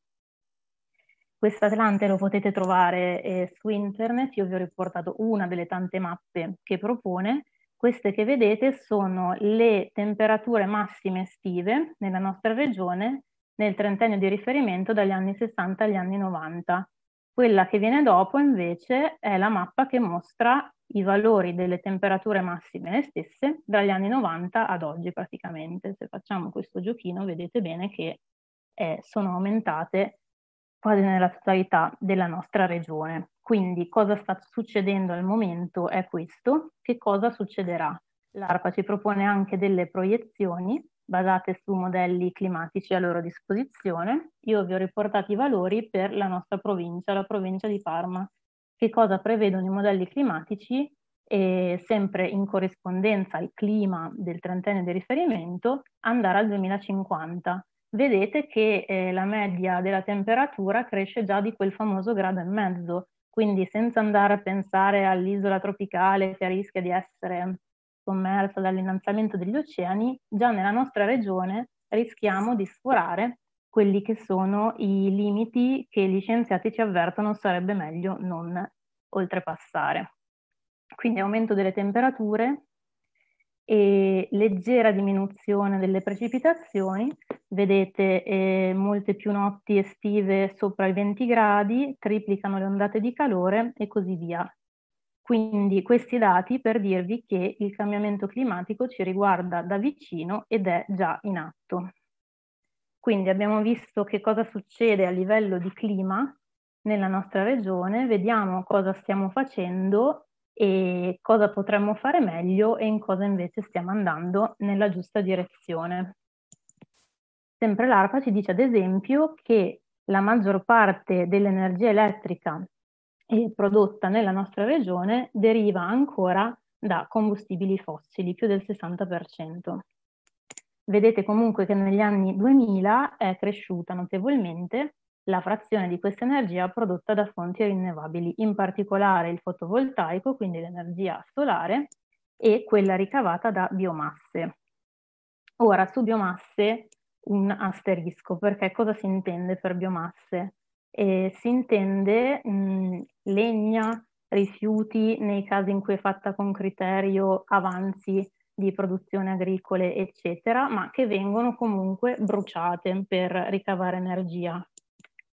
Questo Atlante lo potete trovare eh, su internet, io vi ho riportato una delle tante mappe che propone. Queste che vedete sono le temperature massime estive nella nostra regione nel trentennio di riferimento dagli anni 60 agli anni 90. Quella che viene dopo invece è la mappa che mostra i valori delle temperature massime le stesse dagli anni 90 ad oggi praticamente. Se facciamo questo giochino vedete bene che eh, sono aumentate quasi nella totalità della nostra regione. Quindi cosa sta succedendo al momento è questo, che cosa succederà? L'ARPA ci propone anche delle proiezioni basate su modelli climatici a loro disposizione. Io vi ho riportato i valori per la nostra provincia, la provincia di Parma. Che cosa prevedono i modelli climatici e sempre in corrispondenza al clima del trentennio di riferimento, andare al 2050 vedete che eh, la media della temperatura cresce già di quel famoso grado e mezzo, quindi senza andare a pensare all'isola tropicale che rischia di essere sommersa dall'innalzamento degli oceani, già nella nostra regione rischiamo di sforare quelli che sono i limiti che gli scienziati ci avvertono sarebbe meglio non oltrepassare. Quindi aumento delle temperature, e leggera diminuzione delle precipitazioni, vedete eh, molte più notti estive sopra i 20 gradi, triplicano le ondate di calore e così via. Quindi questi dati per dirvi che il cambiamento climatico ci riguarda da vicino ed è già in atto. Quindi abbiamo visto che cosa succede a livello di clima nella nostra regione, vediamo cosa stiamo facendo e cosa potremmo fare meglio e in cosa invece stiamo andando nella giusta direzione. Sempre l'ARPA ci dice ad esempio che la maggior parte dell'energia elettrica prodotta nella nostra regione deriva ancora da combustibili fossili, più del 60%. Vedete comunque che negli anni 2000 è cresciuta notevolmente la frazione di questa energia prodotta da fonti rinnovabili, in particolare il fotovoltaico, quindi l'energia solare, e quella ricavata da biomasse. Ora, su biomasse un asterisco, perché cosa si intende per biomasse? Eh, si intende mh, legna, rifiuti nei casi in cui è fatta con criterio avanzi di produzione agricole, eccetera, ma che vengono comunque bruciate per ricavare energia.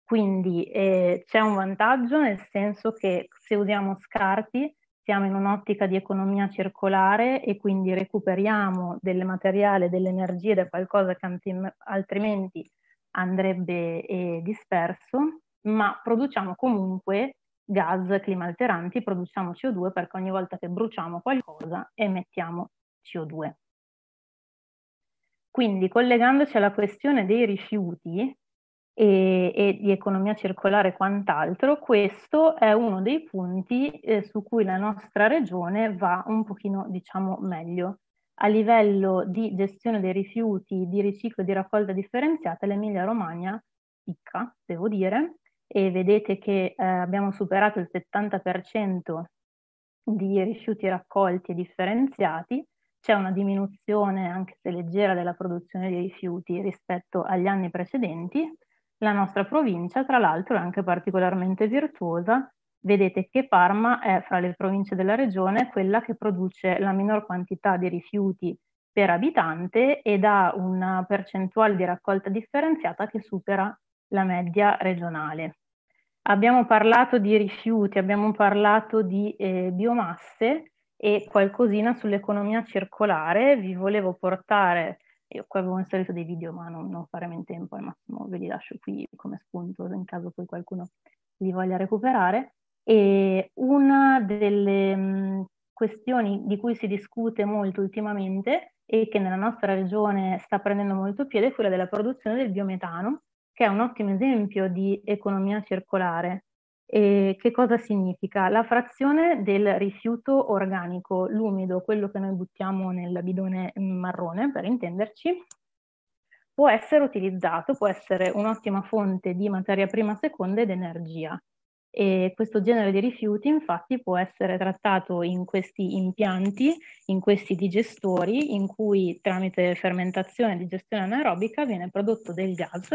Quindi eh, c'è un vantaggio nel senso che se usiamo scarti siamo in un'ottica di economia circolare e quindi recuperiamo del materiale, delle energie da qualcosa che altrimenti andrebbe eh, disperso, ma produciamo comunque gas climalteranti, produciamo CO2 perché ogni volta che bruciamo qualcosa emettiamo CO2. Quindi collegandoci alla questione dei rifiuti, e, e, di economia circolare e quant'altro, questo è uno dei punti eh, su cui la nostra regione va un pochino, diciamo, meglio. A livello di gestione dei rifiuti, di riciclo e di raccolta differenziata, l'Emilia Romagna picca, devo dire, e vedete che eh, abbiamo superato il 70% di rifiuti raccolti e differenziati, c'è una diminuzione, anche se leggera, della produzione di rifiuti rispetto agli anni precedenti, la nostra provincia, tra l'altro, è anche particolarmente virtuosa, vedete che Parma è fra le province della regione quella che produce la minor quantità di rifiuti per abitante ed ha una percentuale di raccolta differenziata che supera la media regionale. Abbiamo parlato di rifiuti, abbiamo parlato di eh, biomasse e qualcosina sull'economia circolare. Vi volevo portare, io qua avevo inserito dei video ma non, non faremo in tempo, al massimo ve li lascio qui come spunto in caso poi qualcuno li voglia recuperare. E una delle mh, questioni di cui si discute molto ultimamente e che nella nostra regione sta prendendo molto piede è quella della produzione del biometano, che è un ottimo esempio di economia circolare. E che cosa significa? La frazione del rifiuto organico, l'umido, quello che noi buttiamo nel bidone marrone, per intenderci, può essere utilizzato, può essere un'ottima fonte di materia prima seconda ed energia. E questo genere di rifiuti infatti può essere trattato in questi impianti, in questi digestori, in cui tramite fermentazione e digestione anaerobica viene prodotto del gas,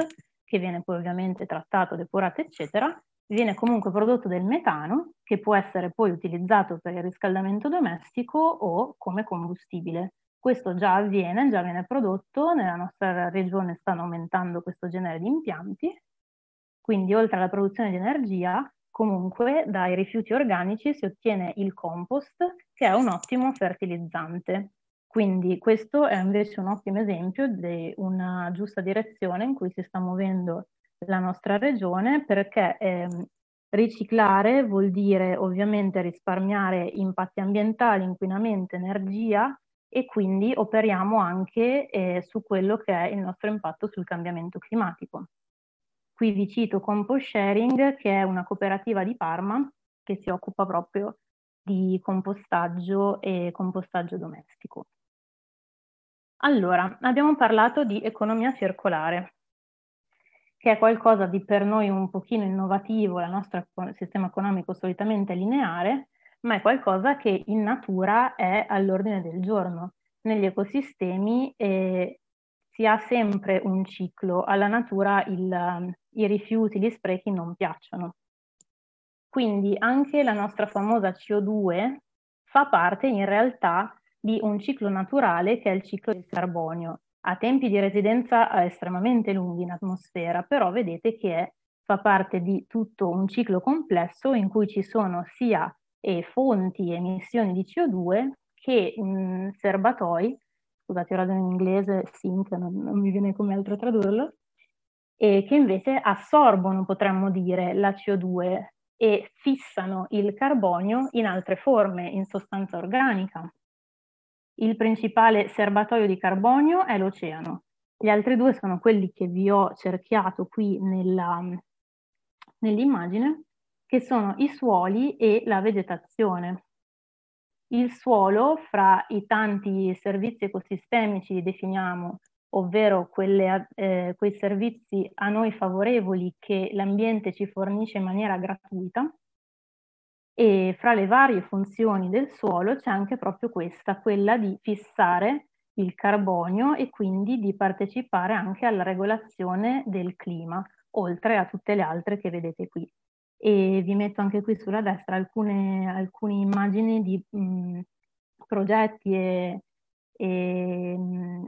che viene poi ovviamente trattato, depurato, eccetera, viene comunque prodotto del metano, che può essere poi utilizzato per il riscaldamento domestico o come combustibile. Questo già avviene, già viene prodotto, nella nostra regione stanno aumentando questo genere di impianti, quindi oltre alla produzione di energia Comunque dai rifiuti organici si ottiene il compost che è un ottimo fertilizzante. Quindi questo è invece un ottimo esempio di una giusta direzione in cui si sta muovendo la nostra regione perché eh, riciclare vuol dire ovviamente risparmiare impatti ambientali, inquinamento, energia e quindi operiamo anche eh, su quello che è il nostro impatto sul cambiamento climatico. Qui vi cito Compost Sharing, che è una cooperativa di Parma che si occupa proprio di compostaggio e compostaggio domestico. Allora, abbiamo parlato di economia circolare, che è qualcosa di per noi un pochino innovativo, il nostro sistema economico solitamente lineare, ma è qualcosa che in natura è all'ordine del giorno. Negli ecosistemi eh, si ha sempre un ciclo, alla natura il, i rifiuti, gli sprechi non piacciono. Quindi anche la nostra famosa CO2 fa parte in realtà di un ciclo naturale che è il ciclo del carbonio. Ha tempi di residenza estremamente lunghi in atmosfera, però vedete che fa parte di tutto un ciclo complesso in cui ci sono sia eh, fonti e emissioni di CO2 che mh, serbatoi, scusate ora in inglese, sink, non, non mi viene come altro tradurlo, e che invece assorbono, potremmo dire, la CO2 e fissano il carbonio in altre forme, in sostanza organica. Il principale serbatoio di carbonio è l'oceano. Gli altri due sono quelli che vi ho cerchiato qui nella, nell'immagine, che sono i suoli e la vegetazione. Il suolo, fra i tanti servizi ecosistemici, definiamo ovvero quelle, eh, quei servizi a noi favorevoli che l'ambiente ci fornisce in maniera gratuita. E fra le varie funzioni del suolo c'è anche proprio questa, quella di fissare il carbonio e quindi di partecipare anche alla regolazione del clima, oltre a tutte le altre che vedete qui. E vi metto anche qui sulla destra alcune, alcune immagini di mh, progetti e, e mh,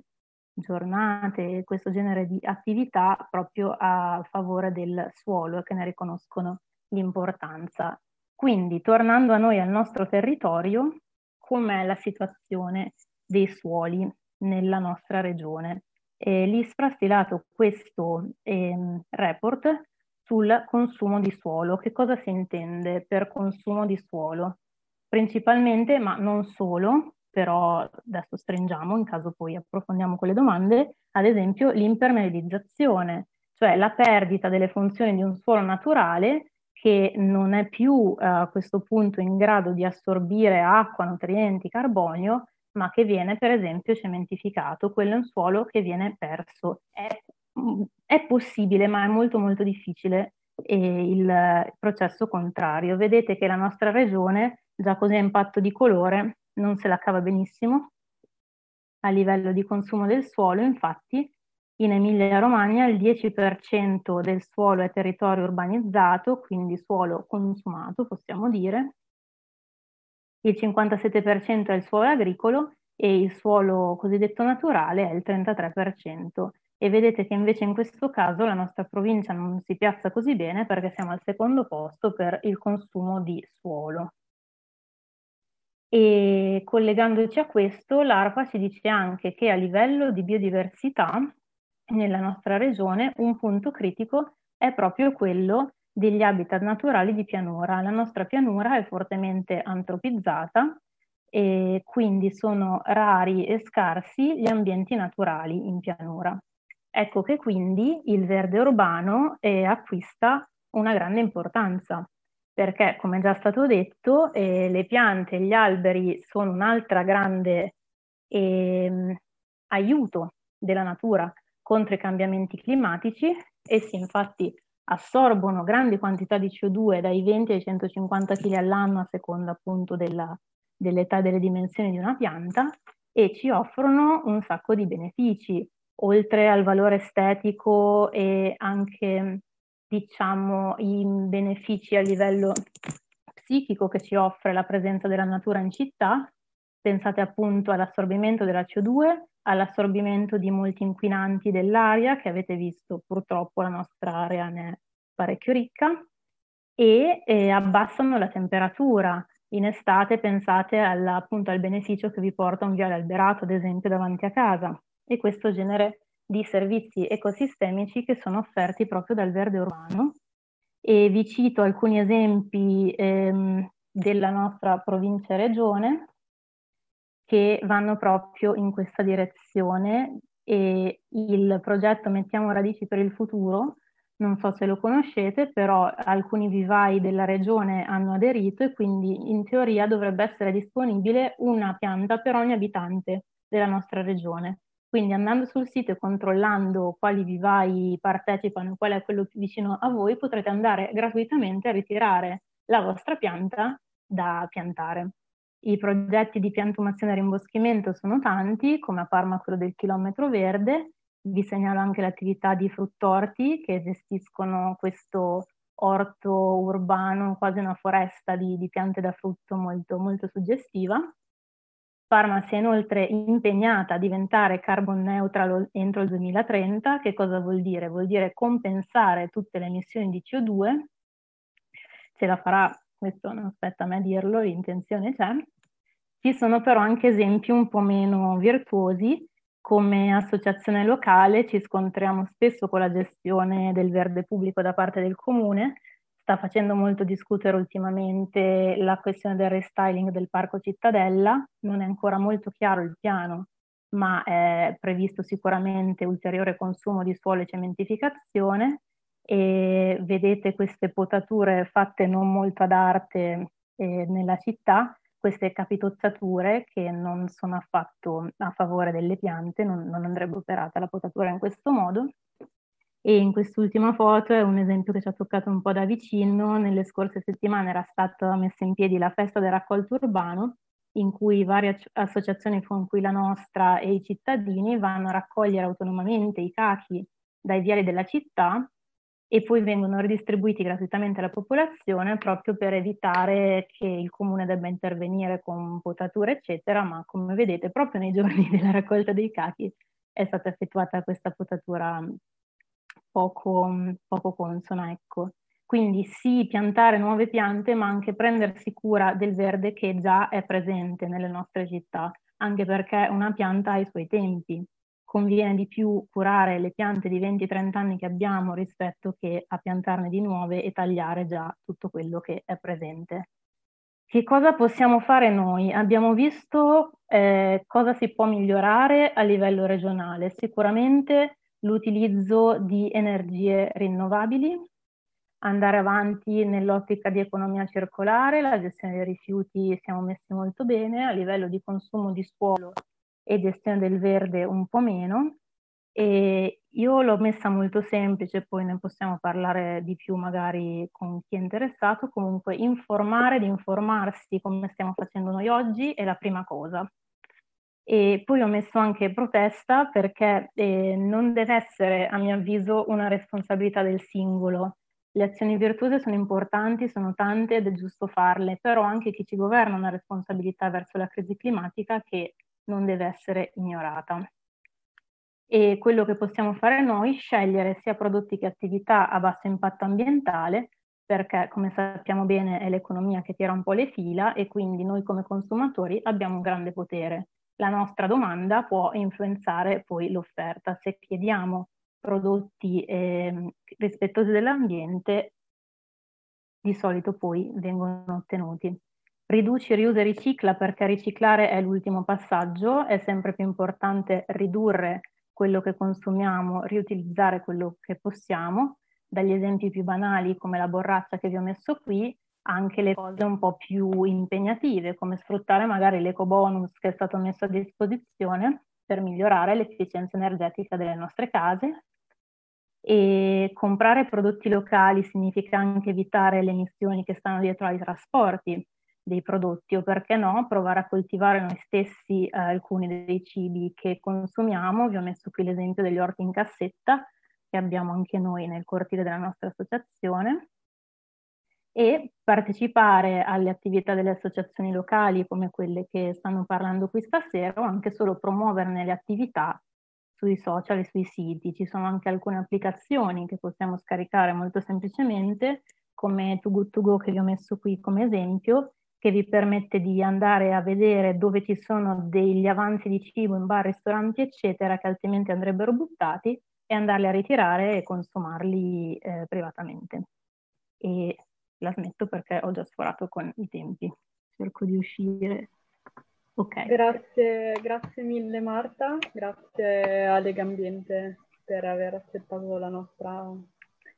giornate, questo genere di attività proprio a favore del suolo che ne riconoscono l'importanza. Quindi, tornando a noi al nostro territorio, com'è la situazione dei suoli nella nostra regione? Eh, L'ISPRA ha stilato questo eh, report sul consumo di suolo. Che cosa si intende per consumo di suolo? Principalmente, ma non solo, però adesso stringiamo in caso poi approfondiamo quelle domande, ad esempio l'impermeabilizzazione, cioè la perdita delle funzioni di un suolo naturale che non è più eh, a questo punto in grado di assorbire acqua, nutrienti, carbonio, ma che viene per esempio cementificato, quello è un suolo che viene perso. È, è possibile, ma è molto molto difficile eh, il processo contrario. Vedete che la nostra regione, già così a impatto di colore, non se la cava benissimo a livello di consumo del suolo, infatti In Emilia-Romagna il 10% del suolo è territorio urbanizzato, quindi suolo consumato, possiamo dire. Il 57% è il suolo agricolo e il suolo cosiddetto naturale è il 33%. E vedete che invece in questo caso la nostra provincia non si piazza così bene perché siamo al secondo posto per il consumo di suolo. E collegandoci a questo, l'ARPA ci dice anche che a livello di biodiversità nella nostra regione un punto critico è proprio quello degli habitat naturali di pianura. La nostra pianura è fortemente antropizzata e quindi sono rari e scarsi gli ambienti naturali in pianura. Ecco che quindi il verde urbano eh, acquista una grande importanza, perché come già stato detto eh, le piante e gli alberi sono un'altra grande eh, aiuto della natura contro i cambiamenti climatici. Essi infatti assorbono grandi quantità di CO2 dai 20 ai 150 kg all'anno a seconda appunto della, dell'età e delle dimensioni di una pianta e ci offrono un sacco di benefici, oltre al valore estetico e anche diciamo i benefici a livello psichico che ci offre la presenza della natura in città. Pensate appunto all'assorbimento della CO2, all'assorbimento di molti inquinanti dell'aria, che avete visto purtroppo la nostra area ne è parecchio ricca, e eh, abbassano la temperatura. In estate pensate alla, appunto al beneficio che vi porta un viale alberato, ad esempio, davanti a casa, e questo genere di servizi ecosistemici che sono offerti proprio dal verde urbano. E vi cito alcuni esempi ehm, della nostra provincia e regione che vanno proprio in questa direzione e il progetto Mettiamo radici per il futuro, non so se lo conoscete, però alcuni vivai della regione hanno aderito e quindi in teoria dovrebbe essere disponibile una pianta per ogni abitante della nostra regione. Quindi andando sul sito e controllando quali vivai partecipano qual è quello più vicino a voi, potrete andare gratuitamente a ritirare la vostra pianta da piantare. I progetti di piantumazione e rimboschimento sono tanti, come a Parma quello del chilometro verde. Vi segnalo anche l'attività di fruttorti che gestiscono questo orto urbano, quasi una foresta di, di piante da frutto molto, molto suggestiva. Parma si è inoltre impegnata a diventare carbon neutral entro il 2030. Che cosa vuol dire? Vuol dire compensare tutte le emissioni di CO2. Ce la farà, questo non aspetta a me dirlo, l'intenzione c'è. Ci sono però anche esempi un po' meno virtuosi, come associazione locale ci scontriamo spesso con la gestione del verde pubblico da parte del comune, sta facendo molto discutere ultimamente la questione del restyling del parco Cittadella, non è ancora molto chiaro il piano, ma è previsto sicuramente ulteriore consumo di suolo e cementificazione e vedete queste potature fatte non molto ad arte eh, nella città queste capitozzature che non sono affatto a favore delle piante, non, non andrebbe operata la potatura in questo modo. E in quest'ultima foto è un esempio che ci ha toccato un po' da vicino. Nelle scorse settimane era stata messa in piedi la festa del raccolto urbano, in cui varie associazioni con cui la nostra e i cittadini vanno a raccogliere autonomamente i cachi dai viali della città e poi vengono ridistribuiti gratuitamente alla popolazione proprio per evitare che il comune debba intervenire con potature, eccetera, ma come vedete proprio nei [laughs] giorni della raccolta dei cachi è stata effettuata questa potatura poco, poco consona, ecco. Quindi sì, piantare nuove piante, ma anche prendersi cura del verde che già è presente nelle nostre città, anche perché una pianta ha i suoi tempi conviene di più curare le piante di 20-30 anni che abbiamo rispetto che a piantarne di nuove e tagliare già tutto quello che è presente. Che cosa possiamo fare noi? Abbiamo visto eh, cosa si può migliorare a livello regionale. Sicuramente l'utilizzo di energie rinnovabili, andare avanti nell'ottica di economia circolare, la gestione dei rifiuti siamo messi molto bene, a livello di consumo di suolo e gestione del verde un po' meno. E io l'ho messa molto semplice, poi ne possiamo parlare di più magari con chi è interessato. Comunque informare ed informarsi come stiamo facendo noi oggi è la prima cosa. E poi ho messo anche protesta perché eh, non deve essere, a mio avviso, una responsabilità del singolo. Le azioni virtuose sono importanti, sono tante ed è giusto farle, però anche chi ci governa ha una responsabilità verso la crisi climatica che non deve essere ignorata. E quello che possiamo fare noi è scegliere sia prodotti che attività a basso impatto ambientale, perché come sappiamo bene è l'economia che tira un po' le fila e quindi noi come consumatori abbiamo un grande potere la nostra domanda può influenzare poi l'offerta. Se chiediamo prodotti eh, rispettosi dell'ambiente, di solito poi vengono ottenuti. Riduci, riusa e ricicla perché riciclare è l'ultimo passaggio, è sempre più importante ridurre quello che consumiamo, riutilizzare quello che possiamo, dagli esempi più banali come la borraccia che vi ho messo qui, anche le cose un po' più impegnative, come sfruttare magari l'eco bonus che è stato messo a disposizione per migliorare l'efficienza energetica delle nostre case. E comprare prodotti locali significa anche evitare le emissioni che stanno dietro ai trasporti dei prodotti o perché no provare a coltivare noi stessi eh, alcuni dei cibi che consumiamo. Vi ho messo qui l'esempio degli orti in cassetta che abbiamo anche noi nel cortile della nostra associazione e partecipare alle attività delle associazioni locali come quelle che stanno parlando qui stasera o anche solo promuoverne le attività sui social e sui siti. Ci sono anche alcune applicazioni che possiamo scaricare molto semplicemente come Too Good To Go che vi ho messo qui come esempio che vi permette di andare a vedere dove ci sono degli avanzi di cibo in bar, ristoranti eccetera che altrimenti andrebbero buttati e andarli a ritirare e consumarli eh, privatamente. E la smetto perché ho già sforato con i tempi. Cerco di uscire. Ok. Grazie, grazie mille Marta, grazie a Lega Ambiente per aver accettato la nostra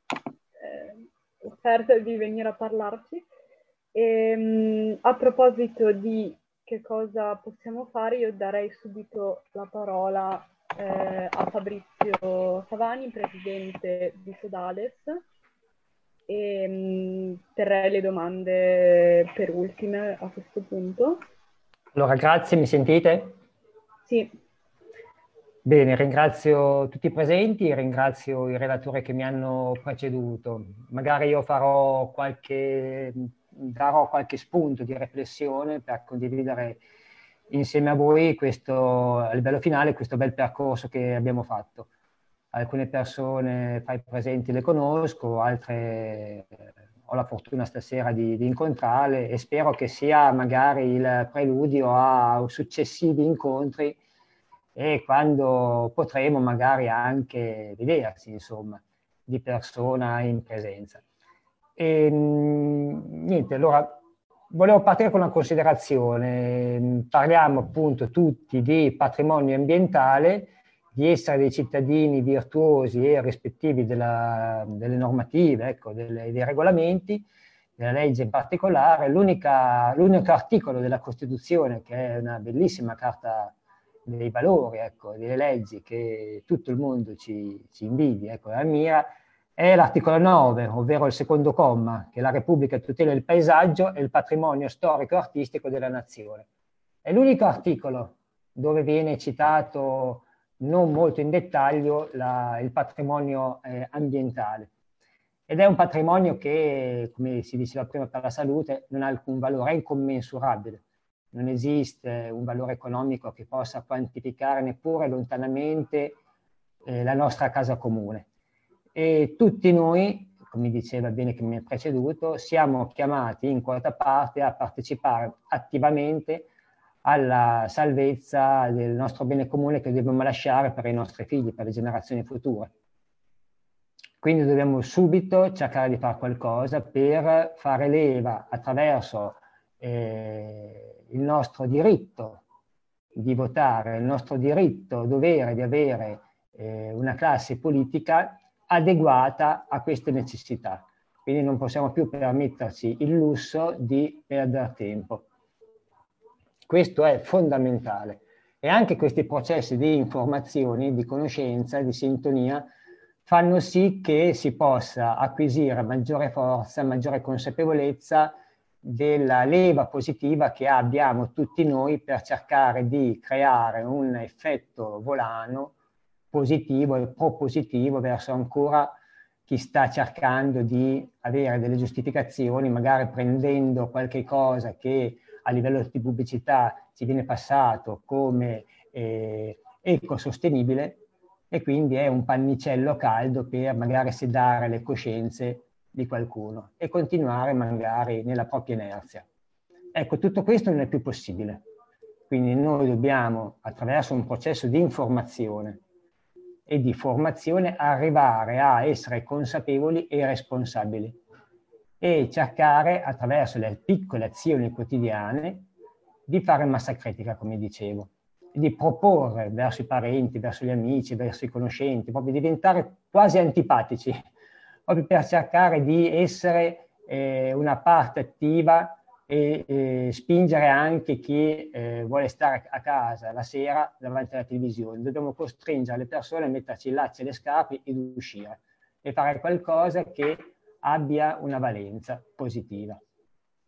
eh, offerta di venire a parlarci. E, ehm, a proposito di che cosa possiamo fare, io darei subito la parola eh, a Fabrizio Savani, presidente di Sodales, e mh, mm, terrei le domande per ultime a questo punto. Allora, grazie, mi sentite? Sì. Bene, ringrazio tutti i presenti, ringrazio i relatori che mi hanno preceduto. Magari io farò qualche, darò qualche spunto di riflessione per condividere insieme a voi questo, a livello finale questo bel percorso che abbiamo fatto alcune persone fra i presenti le conosco, altre ho la fortuna stasera di, di, incontrarle e spero che sia magari il preludio a successivi incontri e quando potremo magari anche vedersi, insomma, di persona in presenza. E, niente, allora volevo partire con una considerazione. Parliamo appunto tutti di patrimonio ambientale di essere dei cittadini virtuosi e rispettivi della, delle normative, ecco, delle, dei regolamenti, della legge in particolare. l'unico articolo della Costituzione, che è una bellissima carta dei valori, ecco, delle leggi che tutto il mondo ci, ci invidia ecco, ammira, è l'articolo 9, ovvero il secondo comma, che la Repubblica tutela il paesaggio e il patrimonio storico-artistico della nazione. È l'unico articolo dove viene citato non molto in dettaglio la, il patrimonio eh, ambientale. Ed è un patrimonio che, come si diceva prima per la salute, non ha alcun valore, è incommensurabile. Non esiste un valore economico che possa quantificare neppure lontanamente eh, la nostra casa comune. E tutti noi, come diceva bene chi mi ha preceduto, siamo chiamati in quota parte a partecipare attivamente alla salvezza del nostro bene comune che dobbiamo lasciare per i nostri figli, per le generazioni future. Quindi dobbiamo subito cercare di fare qualcosa per fare leva attraverso eh, il nostro diritto di votare, il nostro diritto, dovere di avere eh, una classe politica adeguata a queste necessità. Quindi non possiamo più permetterci il lusso di perdere tempo. Questo è fondamentale. E anche questi processi di informazione, di conoscenza, di sintonia, fanno sì che si possa acquisire maggiore forza, maggiore consapevolezza della leva positiva che abbiamo tutti noi per cercare di creare un effetto volano positivo e propositivo verso ancora chi sta cercando di avere delle giustificazioni, magari prendendo qualche cosa che a livello di pubblicità ci viene passato come eh, ecosostenibile e quindi è un pannicello caldo per magari sedare le coscienze di qualcuno e continuare magari nella propria inerzia. Ecco, tutto questo non è più possibile. Quindi noi dobbiamo, attraverso un processo di informazione e di formazione, arrivare a essere consapevoli e responsabili e cercare, attraverso le piccole azioni quotidiane, di fare massa critica, come dicevo, di proporre verso i parenti, verso gli amici, verso i conoscenti, proprio diventare quasi antipatici proprio per cercare di essere eh, una parte attiva e eh, spingere anche chi eh, vuole stare a casa la sera davanti alla televisione. Dobbiamo costringere le persone a metterci i lacci e le scarpe ed uscire e fare qualcosa che abbia una valenza positiva.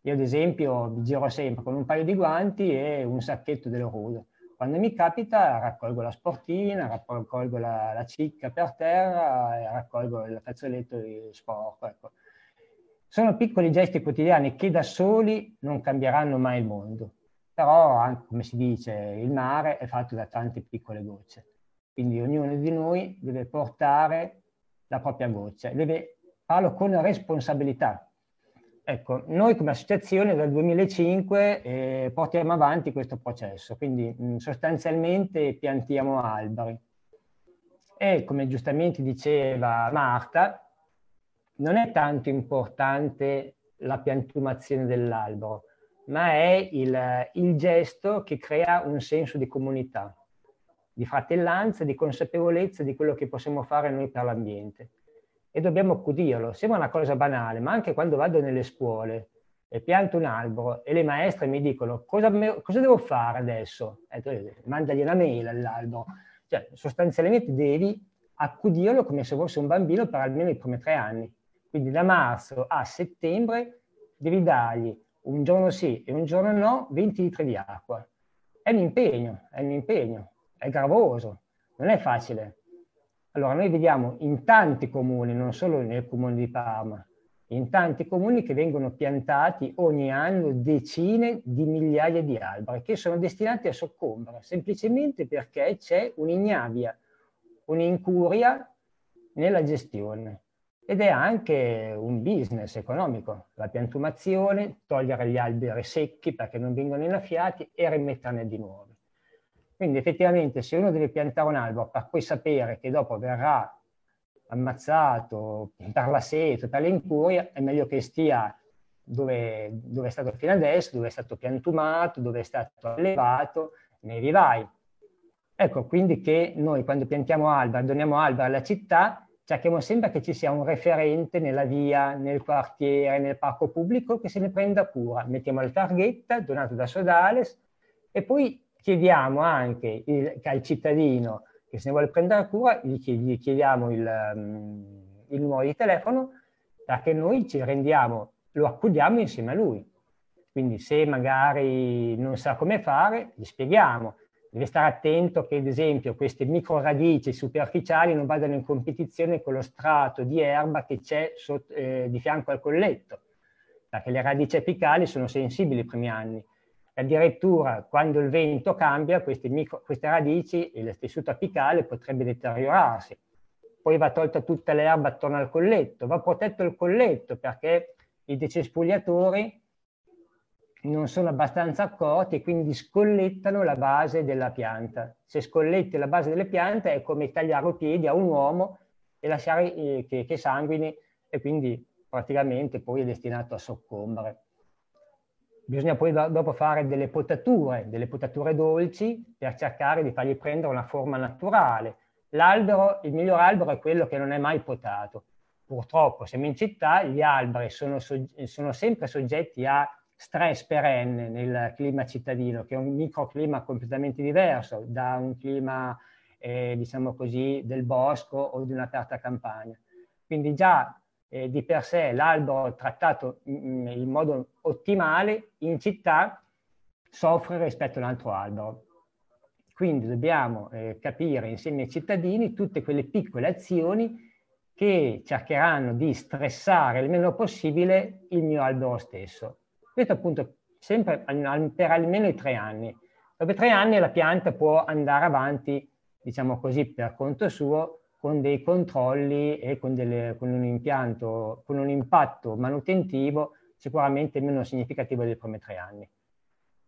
Io ad esempio giro sempre con un paio di guanti e un sacchetto dell'orudo. Quando mi capita raccolgo la sportina, raccolgo la, la cicca per terra raccolgo il fazzoletto sporco. Ecco. Sono piccoli gesti quotidiani che da soli non cambieranno mai il mondo, però, come si dice, il mare è fatto da tante piccole gocce. Quindi ognuno di noi deve portare la propria goccia, deve farlo con responsabilità, Ecco, noi come associazione dal 2005 eh, portiamo avanti questo processo, quindi mh, sostanzialmente piantiamo alberi. E come giustamente diceva Marta, non è tanto importante la piantumazione dell'albero, ma è il, il gesto che crea un senso di comunità, di fratellanza, di consapevolezza di quello che possiamo fare noi per l'ambiente e dobbiamo accudirlo. Sembra una cosa banale, ma anche quando vado nelle scuole e pianto un albero e le maestre mi dicono cosa, me, cosa devo fare adesso? E tu mandagli una mail all'albero. Cioè, sostanzialmente devi accudirlo come se fosse un bambino per almeno i primi tre anni. Quindi da marzo a settembre devi dargli un giorno sì e un giorno no 20 litri di acqua. È un impegno, è un impegno, è gravoso, non è facile. Allora, noi vediamo in tanti comuni, non solo nel comune di Parma, in tanti comuni che vengono piantati ogni anno decine di migliaia di alberi che sono destinati a soccombere, semplicemente perché c'è un'ignavia, un'incuria nella gestione. Ed è anche un business economico, la piantumazione, togliere gli alberi secchi perché non vengono innaffiati e rimetterne di nuovo. Quindi effettivamente se uno deve piantare un albero per poi sapere che dopo verrà ammazzato per la sete, per l'incuria, è meglio che stia dove, dove, è stato fino adesso, dove è stato piantumato, dove è stato allevato, nei vivai. Ecco, quindi che noi quando piantiamo alberi, doniamo alberi alla città, cerchiamo sempre che ci sia un referente nella via, nel quartiere, nel parco pubblico che se ne prenda cura. Mettiamo la targhetta donata da Sodales e poi chiediamo anche il, al cittadino che se ne vuole prendere cura, gli, chiediamo il, um, il, numero di telefono perché noi ci rendiamo, lo accudiamo insieme a lui. Quindi se magari non sa come fare, gli spieghiamo. Deve stare attento che, ad esempio, queste micro radici superficiali non vadano in competizione con lo strato di erba che c'è eh, di fianco al colletto, perché le radici apicali sono sensibili i primi anni addirittura quando il vento cambia queste, micro, queste radici, il tessuto apicale potrebbe deteriorarsi. Poi va tolta tutta l'erba attorno al colletto, va protetto il colletto perché i decespugliatori non sono abbastanza accorti e quindi scollettano la base della pianta. Se scolletti la base delle piante è come tagliare i piedi a un uomo e lasciare eh, che, che sanguini e quindi praticamente poi è destinato a soccombere. Bisogna poi dopo fare delle potature, delle potature dolci per cercare di fargli prendere una forma naturale. L'albero, il miglior albero è quello che non è mai potato. Purtroppo siamo in città, gli alberi sono, sono sempre soggetti a stress perenne nel clima cittadino, che è un microclima completamente diverso da un clima, eh, diciamo così, del bosco o di un'aperta campagna. Quindi già eh, di per sé l'albero trattato in, in modo ottimale in città soffre rispetto a un altro albero. Quindi dobbiamo eh, capire insieme ai cittadini tutte quelle piccole azioni che cercheranno di stressare il meno possibile il mio albero stesso. Questo appunto sempre per almeno i tre anni. Dopo tre anni la pianta può andare avanti, diciamo così, per conto suo, con dei controlli e con, delle, con un impianto, con un impatto manutentivo sicuramente meno significativo dei primi tre anni.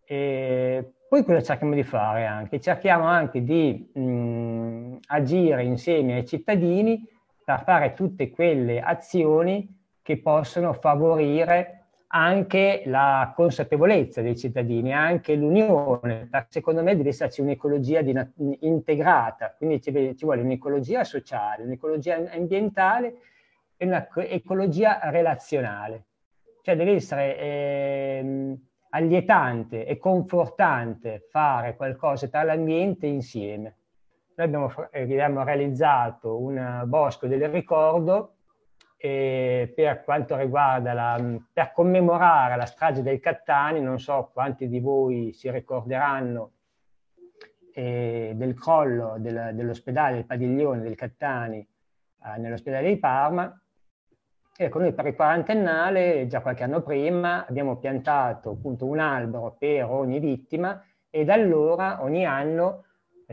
E poi cosa cerchiamo di fare anche? Cerchiamo anche di mh, agire insieme ai cittadini per fare tutte quelle azioni che possono favorire anche la consapevolezza dei cittadini, anche l'unione. Secondo me deve esserci un'ecologia integrata, quindi ci, ci vuole un'ecologia sociale, un'ecologia ambientale e un'ecologia relazionale. Cioè deve essere eh, allietante e confortante fare qualcosa tra l'ambiente insieme. Noi abbiamo, abbiamo realizzato un bosco del ricordo e per quanto riguarda la, per commemorare la strage del Cattani, non so quanti di voi si ricorderanno eh, del crollo del, dell'ospedale, del padiglione del Cattani eh, nell'ospedale di Parma. Ecco, noi per il quarantennale, già qualche anno prima, abbiamo piantato appunto un albero per ogni vittima e da allora ogni anno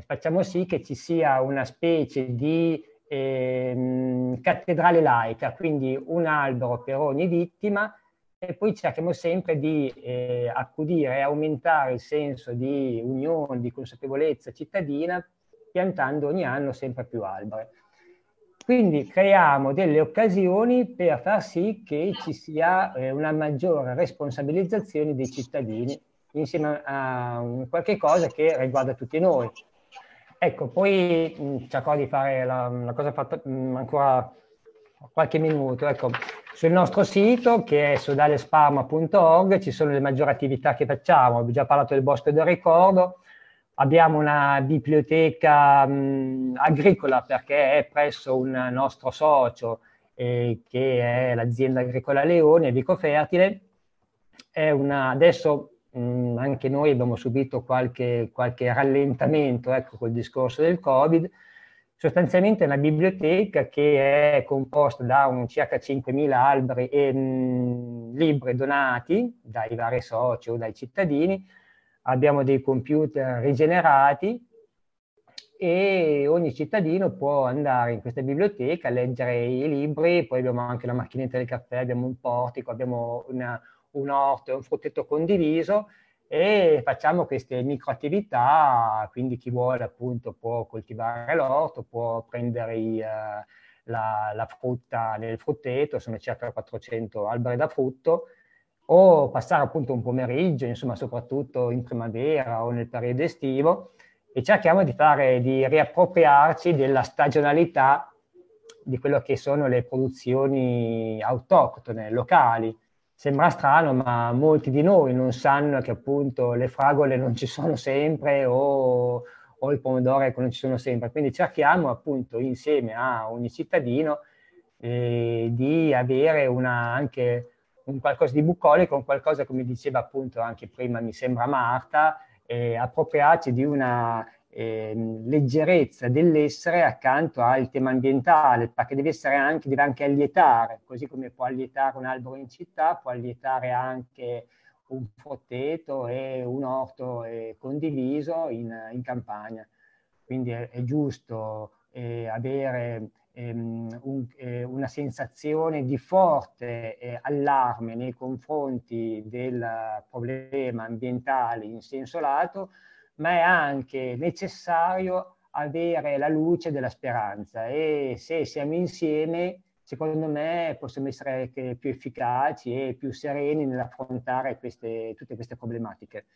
facciamo sì che ci sia una specie di eh, cattedrale laica, quindi un albero per ogni vittima e poi cerchiamo sempre di eh, accudire e aumentare il senso di unione, di consapevolezza cittadina, piantando ogni anno sempre più alberi. Quindi creiamo delle occasioni per far sì che ci sia eh, una maggiore responsabilizzazione dei cittadini insieme a un qualche cosa che riguarda tutti noi. Ecco, poi mh, cercherò di fare la, la cosa fatta mh, ancora qualche minuto. Ecco, sul nostro sito che è sodalesparma.org ci sono le maggiori attività che facciamo. Ho già parlato del bosco del ricordo, abbiamo una biblioteca mh, agricola perché è presso un nostro socio eh, che è l'azienda agricola Leone, Vico Fertile. Una, adesso mh, anche noi abbiamo subito qualche, qualche rallentamento ecco, col discorso del Covid. Sostanzialmente è una biblioteca che è composta da un circa 5.000 alberi e mh, libri donati dai vari soci o dai cittadini. Abbiamo dei computer rigenerati e ogni cittadino può andare in questa biblioteca a leggere i libri, poi abbiamo anche la macchinetta del caffè, abbiamo un portico, abbiamo una, un orto e un frutteto condiviso e facciamo queste microattività, quindi chi vuole appunto può coltivare l'orto, può prendere i, uh, la, la, frutta nel frutteto, sono circa 400 alberi da frutto, o passare appunto un pomeriggio, insomma soprattutto in primavera o nel periodo estivo, e cerchiamo di fare, di riappropriarci della stagionalità di quello che sono le produzioni autoctone, locali, Sembra strano, ma molti di noi non sanno che appunto le fragole non ci sono sempre o, o il pomodoro ecco, non ci sono sempre. Quindi cerchiamo appunto insieme a ogni cittadino eh, di avere una, anche un qualcosa di bucolico, un qualcosa come diceva appunto anche prima mi sembra Marta, eh, appropriarci di una eh, leggerezza dell'essere accanto al tema ambientale, perché deve essere anche, deve anche allietare, così come può allietare un albero in città, può allietare anche un frotteto e un orto eh, condiviso in, in, campagna. Quindi è, è giusto eh, avere ehm, un, eh, una sensazione di forte eh, allarme nei confronti del problema ambientale in senso lato, ma è anche necessario avere la luce della speranza e se siamo insieme, secondo me, possiamo essere più efficaci e più sereni nell'affrontare queste, tutte queste problematiche.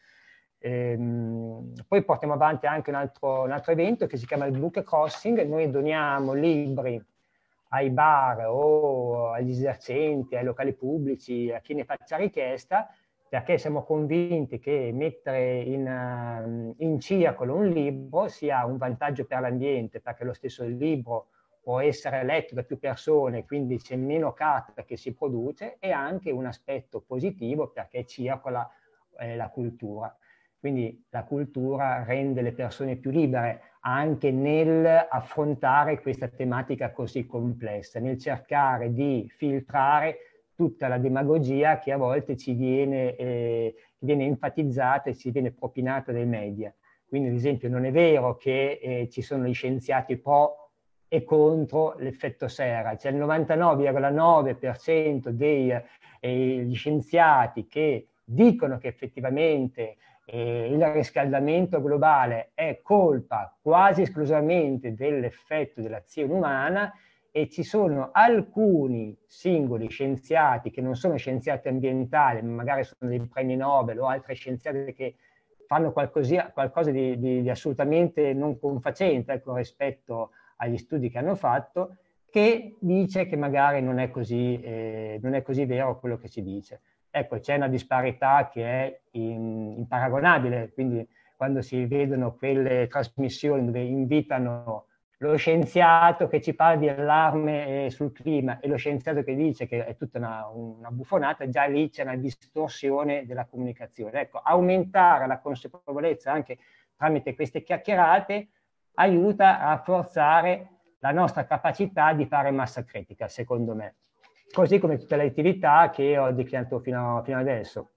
Ehm, poi portiamo avanti anche un altro, un altro, evento che si chiama il Book Crossing. Noi doniamo libri ai bar o agli esercenti, ai locali pubblici, a chi ne faccia richiesta, perché siamo convinti che mettere in, uh, in circolo un libro sia un vantaggio per l'ambiente, perché lo stesso libro può essere letto da più persone, quindi c'è meno carta che si produce, e anche un aspetto positivo perché circola eh, la cultura. Quindi la cultura rende le persone più libere anche nel affrontare questa tematica così complessa, nel cercare di filtrare tutta la demagogia che a volte ci viene, eh, viene enfatizzata e ci viene propinata dai media. Quindi ad esempio non è vero che eh, ci sono gli scienziati pro e contro l'effetto serra, c'è il 99,9% degli eh, scienziati che dicono che effettivamente eh, il riscaldamento globale è colpa quasi esclusivamente dell'effetto dell'azione umana e ci sono alcuni singoli scienziati che non sono scienziati ambientali, ma magari sono dei premi Nobel o altri scienziati che fanno qualcosa di, di, di assolutamente non confacente ecco, rispetto agli studi che hanno fatto, che dice che magari non è così, eh, non è così vero quello che si dice. Ecco, c'è una disparità che è in, imparagonabile, quindi quando si vedono quelle trasmissioni dove invitano lo scienziato che ci parla di allarme eh, sul clima e lo scienziato che dice che è tutta una, una buffonata, già lì c'è una distorsione della comunicazione. Ecco, aumentare la consapevolezza anche tramite queste chiacchierate aiuta a rafforzare la nostra capacità di fare massa critica, secondo me così come tutte le attività che ho declinato fino, fino adesso.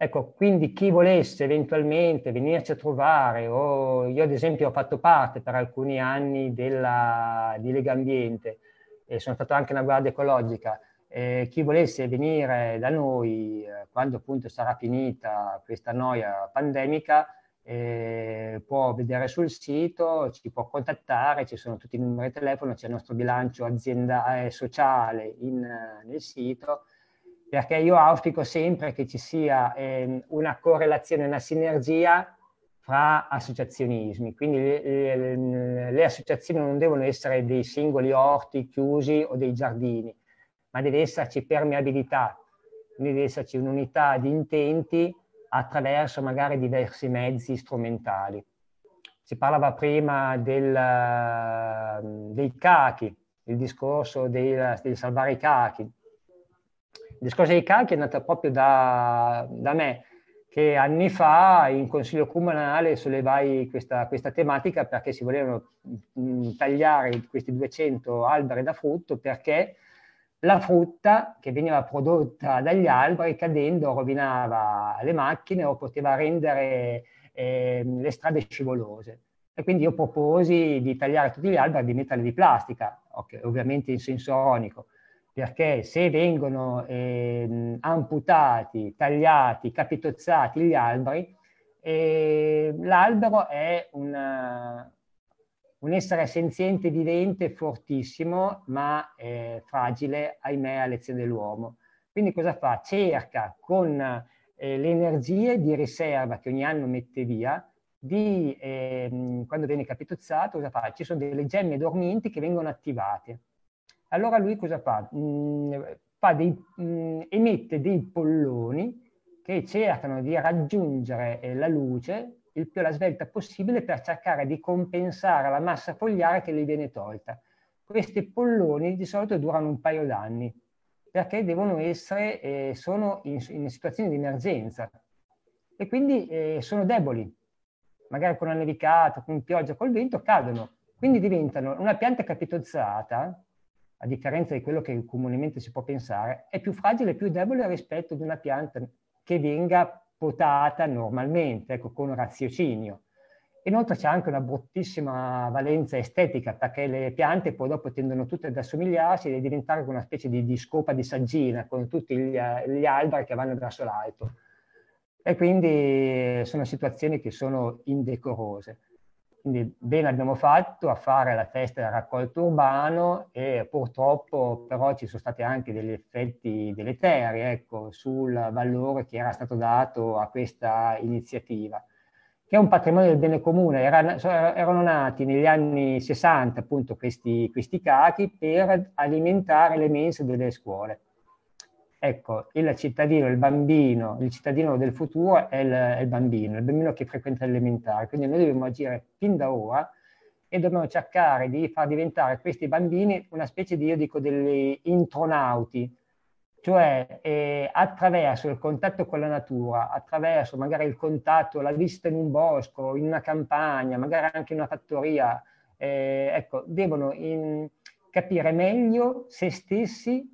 Ecco, quindi chi volesse eventualmente venirci a trovare, o io ad esempio ho fatto parte per alcuni anni della, di Lega Ambiente e sono stato anche una guardia ecologica, eh, chi volesse venire da noi eh, quando appunto sarà finita questa noia pandemica, eh, può vedere sul sito, ci può contattare, ci sono tutti i numeri di telefono, c'è il nostro bilancio aziendale eh, sociale in, nel sito, perché io auspico sempre che ci sia eh, una correlazione, una sinergia fra associazionismi, quindi le, le, le, associazioni non devono essere dei singoli orti chiusi o dei giardini, ma deve esserci permeabilità, quindi deve esserci un'unità di intenti attraverso magari diversi mezzi strumentali. Si parlava prima del, dei cachi, il discorso del, del, salvare i cachi. Il discorso dei cachi è nato proprio da, da me, che anni fa in consiglio comunale sollevai questa, questa tematica perché si volevano mh, tagliare questi 200 alberi da frutto perché la frutta che veniva prodotta dagli alberi cadendo rovinava le macchine o poteva rendere eh, le strade scivolose. E quindi io proposi di tagliare tutti gli alberi e di metterli di plastica, ovviamente in senso ironico, perché se vengono eh, amputati, tagliati, capitozzati gli alberi, eh, l'albero è una, un essere senziente, vivente, fortissimo, ma eh, fragile, ahimè, a lezione dell'uomo. Quindi cosa fa? Cerca con eh, le energie di riserva che ogni anno mette via, di, eh, quando viene capitozzato, cosa fa? Ci sono delle gemme dormienti che vengono attivate. Allora lui cosa fa? Mm, fa dei, mm, emette dei polloni che cercano di raggiungere eh, la luce il più alla svelta possibile per cercare di compensare la massa fogliare che gli viene tolta. Questi polloni di solito durano un paio d'anni perché devono essere, eh, sono in, in, situazioni di emergenza e quindi eh, sono deboli. Magari con la nevicata, con pioggia, col vento cadono. Quindi diventano una pianta capitozzata, a differenza di quello che comunemente si può pensare, è più fragile e più debole rispetto ad una pianta che venga potata normalmente, ecco, con raziocinio. Inoltre c'è anche una bruttissima valenza estetica, perché le piante poi dopo tendono tutte ad assomigliarsi e diventare una specie di, di scopa di saggina, con tutti gli, gli alberi che vanno verso l'alto. E quindi sono situazioni che sono indecorose. Quindi bene abbiamo fatto a fare la festa del raccolto urbano e purtroppo però ci sono stati anche degli effetti deleteri ecco, sul valore che era stato dato a questa iniziativa, che è un patrimonio del bene comune. Era, erano nati negli anni 60 appunto questi, questi cachi per alimentare le mense delle scuole. Ecco, il cittadino, il bambino, il cittadino del futuro è il, è il bambino, il bambino che frequenta l'elementare. Quindi noi dobbiamo agire fin da ora e dobbiamo cercare di far diventare questi bambini una specie di, io dico, degli intronauti, cioè eh, attraverso il contatto con la natura, attraverso magari il contatto, la visita in un bosco, in una campagna, magari anche in una fattoria, eh, ecco, devono in, capire meglio se stessi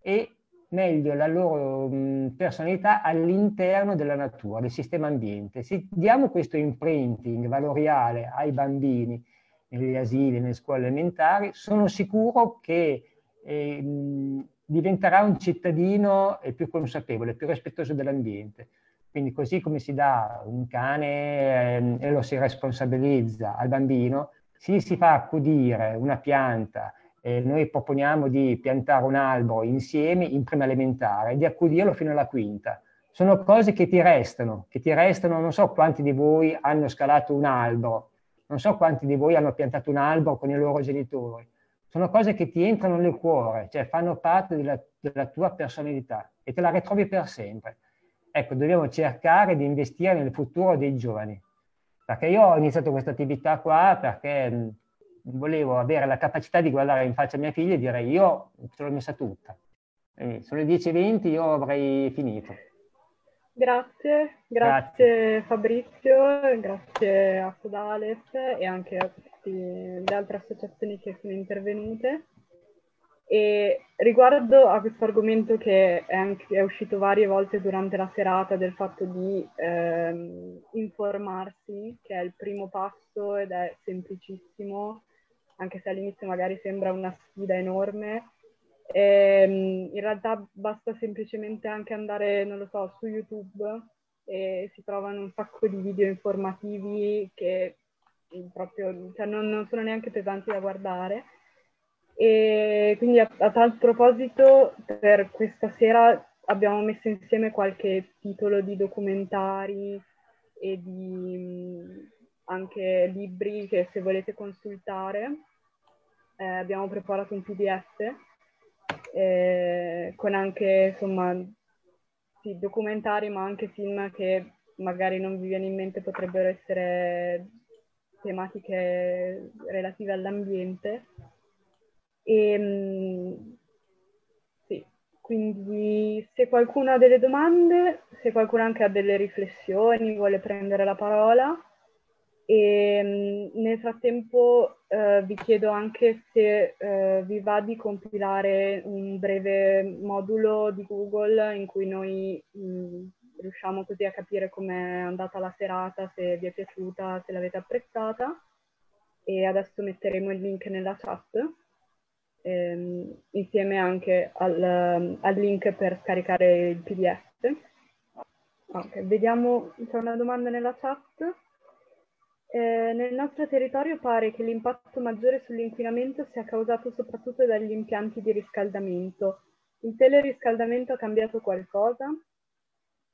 e meglio la loro personalità all'interno della natura, del sistema ambiente. Se diamo questo imprinting valoriale ai bambini negli asili, nelle scuole elementari, sono sicuro che eh, diventerà un cittadino più consapevole, più rispettoso dell'ambiente. Quindi così come si dà un cane eh, e lo si responsabilizza al bambino, si si fa accudire una pianta, eh, noi proponiamo di piantare un albero insieme in prima elementare, di accudirlo fino alla quinta. Sono cose che ti restano, che ti restano, non so quanti di voi hanno scalato un albero, non so quanti di voi hanno piantato un albero con i loro genitori, sono cose che ti entrano nel cuore, cioè fanno parte della, della tua personalità e te la ritrovi per sempre. Ecco, dobbiamo cercare di investire nel futuro dei giovani. Perché io ho iniziato questa attività qua perché volevo avere la capacità di guardare in faccia mia figlia e dire io ce l'ho messa tutta. E sono le 10.20, io avrei finito. Grazie, grazie, grazie. Fabrizio, grazie a Sodales e anche a le altre associazioni che sono intervenute. E riguardo a questo argomento che è, anche, è, uscito varie volte durante la serata del fatto di ehm, informarsi, che è il primo passo ed è semplicissimo, anche se all'inizio magari sembra una sfida enorme, ehm, in realtà basta semplicemente anche andare, non lo so, su YouTube e si trovano un sacco di video informativi che proprio, cioè non, non sono neanche pesanti da guardare. E quindi a, a tal proposito, per questa sera abbiamo messo insieme qualche titolo di documentari e di anche libri che se volete consultare. Eh, abbiamo preparato un PDF eh, con anche insomma sì, documentari ma anche film che magari non vi viene in mente potrebbero essere tematiche relative all'ambiente. E, ehm, sì, quindi se qualcuno ha delle domande, se qualcuno anche ha delle riflessioni, vuole prendere la parola. E ehm, nel frattempo eh, vi chiedo anche se eh, vi va di compilare un breve modulo di Google in cui noi mh, riusciamo così a capire com'è andata la serata, se vi è piaciuta, se l'avete apprezzata. E adesso metteremo il link nella chat, ehm, insieme anche al, al, link per scaricare il PDF. Ok, vediamo, c'è una domanda nella chat. Eh, nel nostro territorio pare che l'impatto maggiore sull'inquinamento sia causato soprattutto dagli impianti di riscaldamento. Il teleriscaldamento ha cambiato qualcosa?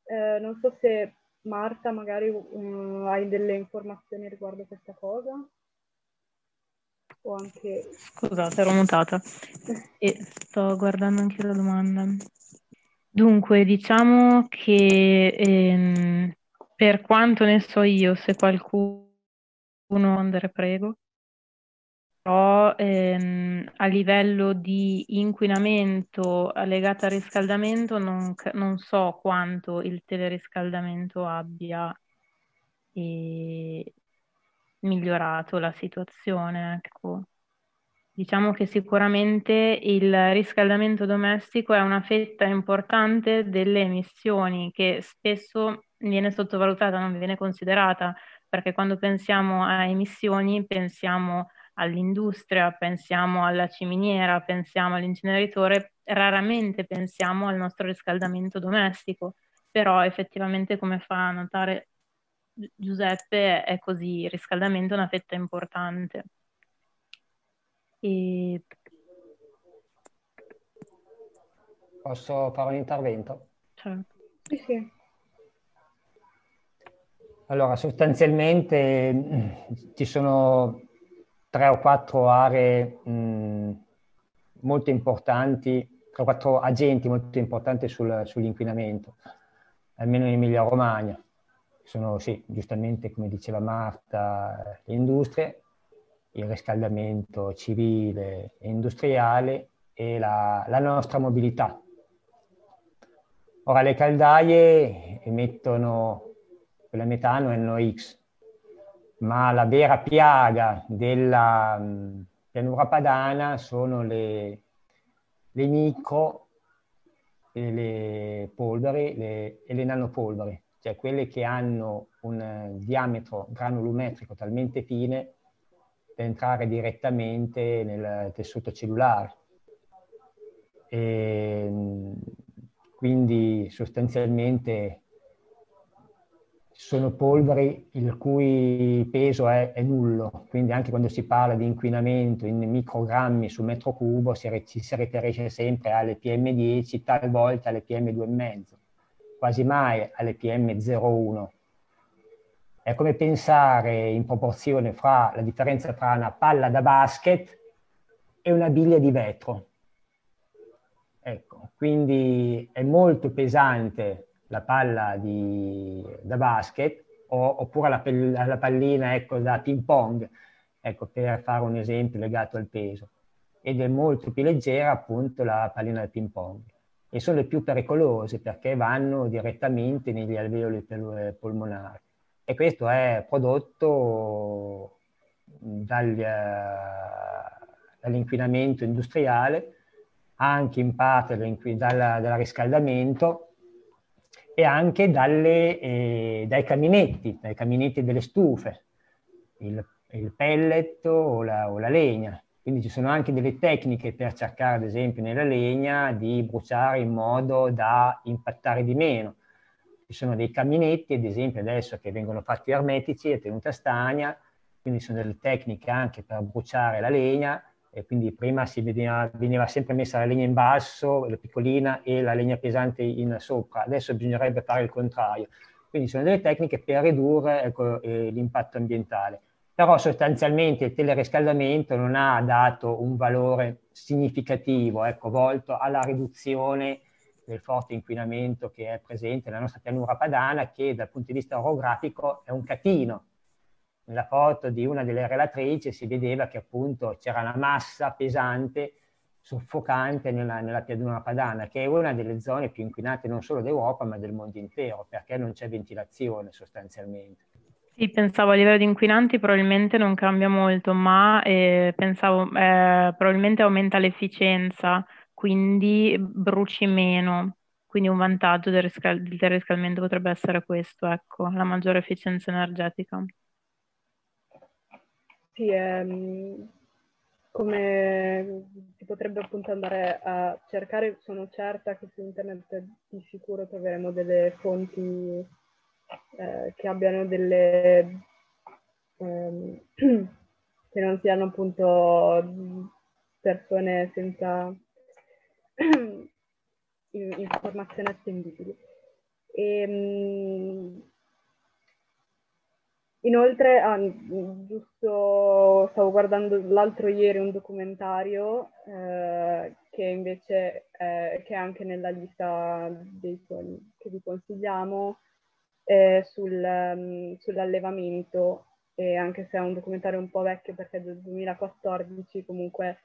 Eh, non so se Marta magari um, hai delle informazioni riguardo questa cosa. O anche... Scusate, ero mutata [laughs] e sto guardando anche la domanda. Dunque, diciamo che ehm, per quanto ne so io, se qualcuno Andre, prego però ehm, a livello di inquinamento legato al riscaldamento non, non so quanto il teleriscaldamento abbia eh, migliorato la situazione. Ecco. Diciamo che sicuramente il riscaldamento domestico è una fetta importante delle emissioni che spesso viene sottovalutata, non viene considerata, perché quando pensiamo a emissioni pensiamo all'industria, pensiamo alla ciminiera, pensiamo all'inceneritore, raramente pensiamo al nostro riscaldamento domestico, però effettivamente come fa a notare Giuseppe è così, il riscaldamento è una fetta importante. E... Posso fare un intervento? Certo. Sì, sì. Allora, sostanzialmente ci sono tre o quattro aree mh, molto importanti, tre o quattro agenti molto importanti sul, sull'inquinamento, almeno in Emilia Romagna. Sono, sì, giustamente, come diceva Marta, le industrie, il riscaldamento civile e industriale e la, la nostra mobilità. Ora le caldaie emettono quella metano NOx, ma la vera piaga della mh, pianura padana sono le, le micro e le polveri le, e le nanopolveri, cioè quelle che hanno un diametro granulometrico talmente fine da entrare direttamente nel tessuto cellulare. E, quindi sostanzialmente sono polveri il cui peso è, è, nullo, quindi anche quando si parla di inquinamento in microgrammi su metro cubo si, ci si riferisce sempre alle PM10, talvolta alle PM2,5, quasi mai alle PM01. È come pensare in proporzione fra la differenza tra una palla da basket e una biglia di vetro. Ecco, quindi è molto pesante la palla di, da basket o, oppure la, la, pallina ecco, da ping pong, ecco, per fare un esempio legato al peso. Ed è molto più leggera appunto la pallina da ping pong. E sono le più pericolose perché vanno direttamente negli alveoli polmonari. E questo è prodotto dal, dall'inquinamento industriale, anche in parte dal riscaldamento, e anche dalle, eh, dai caminetti, dai caminetti delle stufe, il, il pellet o la, o la, legna. Quindi ci sono anche delle tecniche per cercare, ad esempio, nella legna di bruciare in modo da impattare di meno. Ci sono dei caminetti, ad esempio, adesso che vengono fatti ermetici, a tenuta stagna, quindi sono delle tecniche anche per bruciare la legna e quindi prima veniva, veniva, sempre messa la legna in basso, la piccolina e la legna pesante in sopra, adesso bisognerebbe fare il contrario. Quindi sono delle tecniche per ridurre ecco, eh, l'impatto ambientale. Però sostanzialmente il teleriscaldamento non ha dato un valore significativo, ecco, volto alla riduzione del forte inquinamento che è presente nella nostra pianura padana, che dal punto di vista orografico è un catino, nella foto di una delle relatrici si vedeva che appunto c'era una massa pesante, soffocante nella, nella pianura padana, che è una delle zone più inquinate non solo d'Europa ma del mondo intero, perché non c'è ventilazione sostanzialmente. Sì, pensavo a livello di inquinanti probabilmente non cambia molto, ma eh, pensavo eh, probabilmente aumenta l'efficienza, quindi bruci meno. Quindi un vantaggio del, riscal- del riscaldamento potrebbe essere questo, ecco, la maggiore efficienza energetica. Sì, ehm, come si potrebbe appunto andare a cercare, sono certa che su internet di sicuro troveremo delle fonti eh, che abbiano delle... Ehm, [clears throat] che non siano appunto persone senza [clears throat] informazioni attendibili. E, ehm, Inoltre, ah, giusto stavo guardando l'altro ieri un documentario eh, che invece è, che è anche nella lista dei film che vi consigliamo eh, sul, um, sull'allevamento. E anche se è un documentario un po' vecchio perché è del 2014 comunque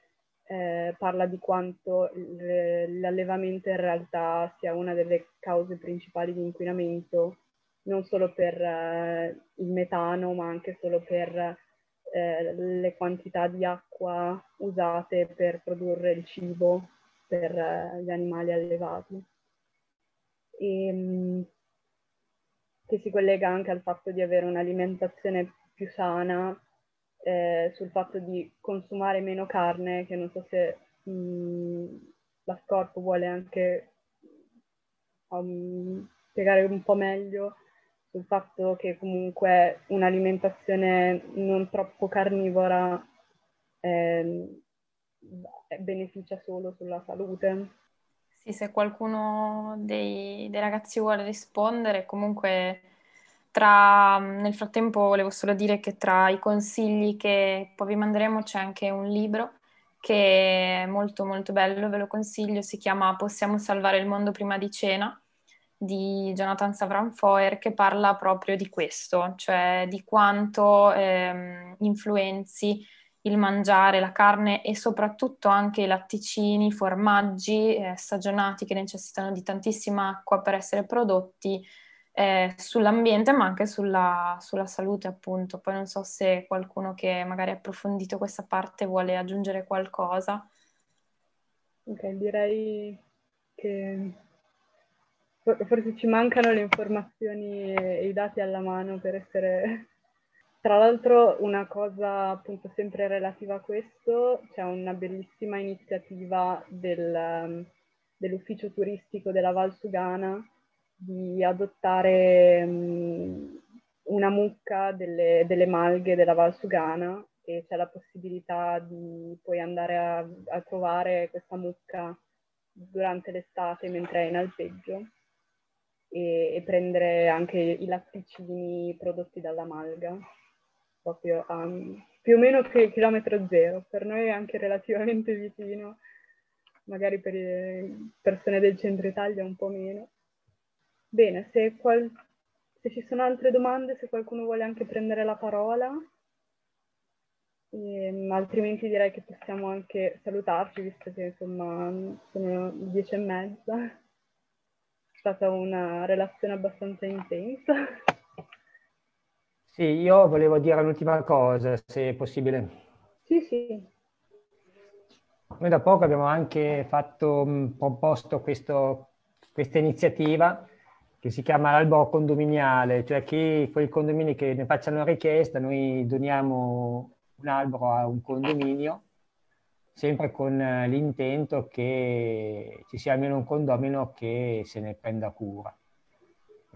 eh, parla di quanto l'allevamento in realtà sia una delle cause principali di inquinamento non solo per eh, il metano, ma anche solo per eh, le quantità di acqua usate per produrre il cibo per eh, gli animali allevati. E, ehm, che si collega anche al fatto di avere un'alimentazione più sana, eh, sul fatto di consumare meno carne, che non so se mh, mm, la Scorpo vuole anche um, spiegare un po' meglio sul fatto che comunque un'alimentazione non troppo carnivora eh, beneficia solo sulla salute. Sì, se qualcuno dei, dei ragazzi vuole rispondere, comunque tra, nel frattempo volevo solo dire che tra i consigli che poi vi manderemo c'è anche un libro che è molto molto bello, ve lo consiglio, si chiama Possiamo salvare il mondo prima di cena di Jonathan Savran Foer che parla proprio di questo, cioè di quanto ehm, influenzi il mangiare la carne e soprattutto anche i latticini, i formaggi eh, stagionati che necessitano di tantissima acqua per essere prodotti eh, sull'ambiente ma anche sulla, sulla, salute appunto. Poi non so se qualcuno che magari ha approfondito questa parte vuole aggiungere qualcosa. Ok, direi che forse ci mancano le informazioni e i dati alla mano per essere [laughs] tra l'altro una cosa appunto sempre relativa a questo, c'è una bellissima iniziativa del, dell'ufficio turistico della Val Sugana di adottare um, una mucca delle, delle, malghe della Val Sugana e c'è la possibilità di poi andare a, a trovare questa mucca durante l'estate mentre è in alpeggio e, e prendere anche i latticini prodotti dalla malga proprio a più o meno che chilometro zero, per noi è anche relativamente vicino, magari per persone del centro Italia un po' meno. Bene, se, qual- se ci sono altre domande, se qualcuno vuole anche prendere la parola, ehm, altrimenti direi che possiamo anche salutarci, visto che insomma sono le dieci e mezza. È stata una relazione abbastanza intensa. Sì, io volevo dire un'ultima cosa, se è possibile. Sì, sì. Noi da poco abbiamo anche fatto, proposto questo, questa iniziativa che si chiama l'albo condominiale, cioè che quei condomini che ne facciano richiesta, noi doniamo un albero a un condominio, sempre con l'intento che ci sia almeno un condomino che se ne prenda cura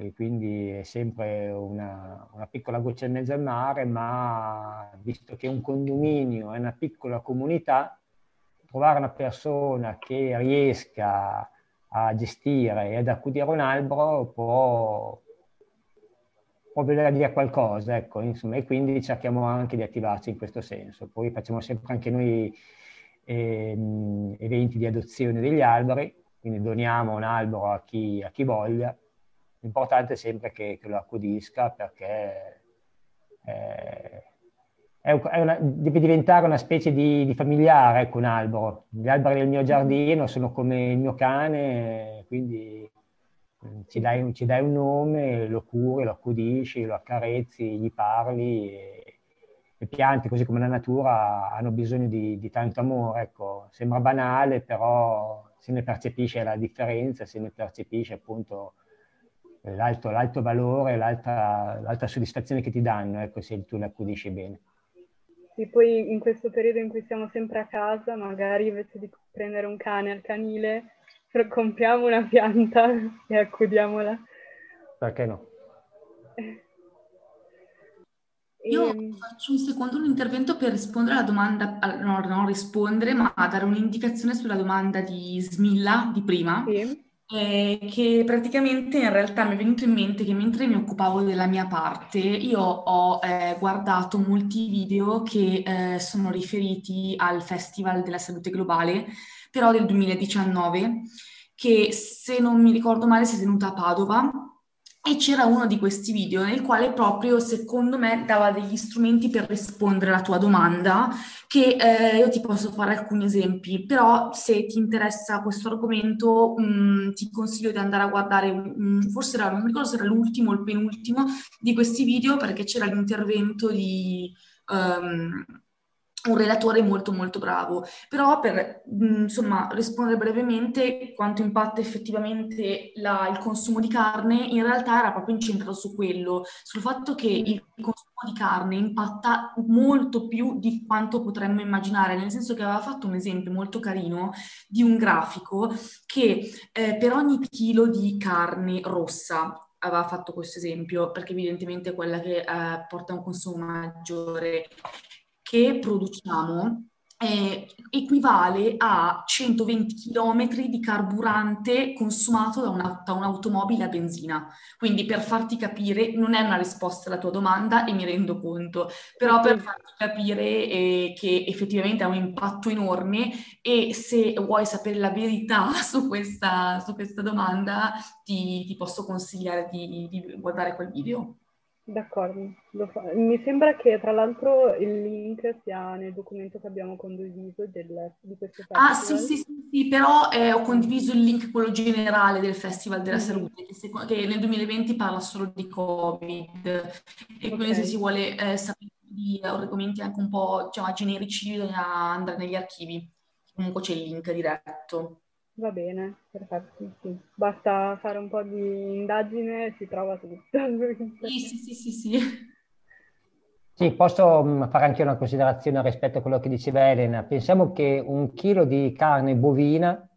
e quindi è sempre una, una, piccola goccia in mezzo al mare, ma visto che un condominio è una piccola comunità, trovare una persona che riesca a gestire e ad accudire un albero può, può voler dire qualcosa, ecco, insomma, e quindi cerchiamo anche di attivarci in questo senso. Poi facciamo sempre anche noi ehm, eventi di adozione degli alberi, quindi doniamo un albero a chi, a chi voglia L'importante è sempre che, che lo accudisca perché eh, una, deve diventare una specie di, di familiare ecco, un albero. Gli alberi del mio giardino sono come il mio cane, quindi mm, ci dai, ci dai un nome, lo curi, lo accudisci, lo accarezzi, gli parli. E, le piante, così come la natura, hanno bisogno di, di tanto amore. Ecco. Sembra banale, però se ne percepisce la differenza, se ne percepisce appunto l'alto, l'alto valore, l'alta, l'alta, soddisfazione che ti danno, ecco, se tu le accudisci bene. Sì, poi in questo periodo in cui siamo sempre a casa, magari invece di prendere un cane al canile, compriamo una pianta [laughs] e accudiamola. Perché no? [laughs] Io ehm. faccio un secondo un intervento per rispondere alla domanda, no, non rispondere, ma dare un'indicazione sulla domanda di Smilla di prima. Sì eh, che praticamente in realtà mi è venuto in mente che mentre mi occupavo della mia parte, io ho eh, guardato molti video che eh, sono riferiti al Festival della Salute Globale, però del 2019, che se non mi ricordo male si è tenuta a Padova e c'era uno di questi video nel quale proprio, secondo me, dava degli strumenti per rispondere alla tua domanda, che eh, io ti posso fare alcuni esempi, però se ti interessa questo argomento mh, mm, ti consiglio di andare a guardare, mh, forse era, non mi ricordo se era l'ultimo o il penultimo di questi video, perché c'era l'intervento di... Um, un relatore molto molto bravo, però per insomma rispondere brevemente quanto impatta effettivamente la, il consumo di carne, in realtà era proprio incentrato su quello, sul fatto che il consumo di carne impatta molto più di quanto potremmo immaginare, nel senso che aveva fatto un esempio molto carino di un grafico che eh, per ogni chilo di carne rossa aveva fatto questo esempio, perché evidentemente è quella che eh, porta a un consumo maggiore che produciamo eh, equivale a 120 km di carburante consumato da, una, da, un'automobile a benzina. Quindi per farti capire, non è una risposta alla tua domanda e mi rendo conto, però per farti capire eh, che effettivamente ha un impatto enorme e se vuoi sapere la verità [laughs] su questa, su questa domanda ti, ti, posso consigliare di, di guardare quel video. D'accordo, mi sembra che tra l'altro il link sia nel documento che abbiamo condiviso del, di questo festival. Ah sì, sì, sì, sì però eh, ho condiviso il link, quello generale del Festival della mm-hmm. Salute, che, che, nel 2020 parla solo di Covid, e okay. quindi se si vuole eh, sapere di argomenti anche un po' diciamo, generici bisogna andare negli archivi, comunque c'è il link diretto. Va bene, perfetto. Sì. Basta fare un po' di indagine e si trova tutto. [laughs] Sì, sì, sì, sì, sì. Sì, posso mm, fare anche una considerazione rispetto a quello che diceva Elena. Pensiamo che un chilo di carne bovina,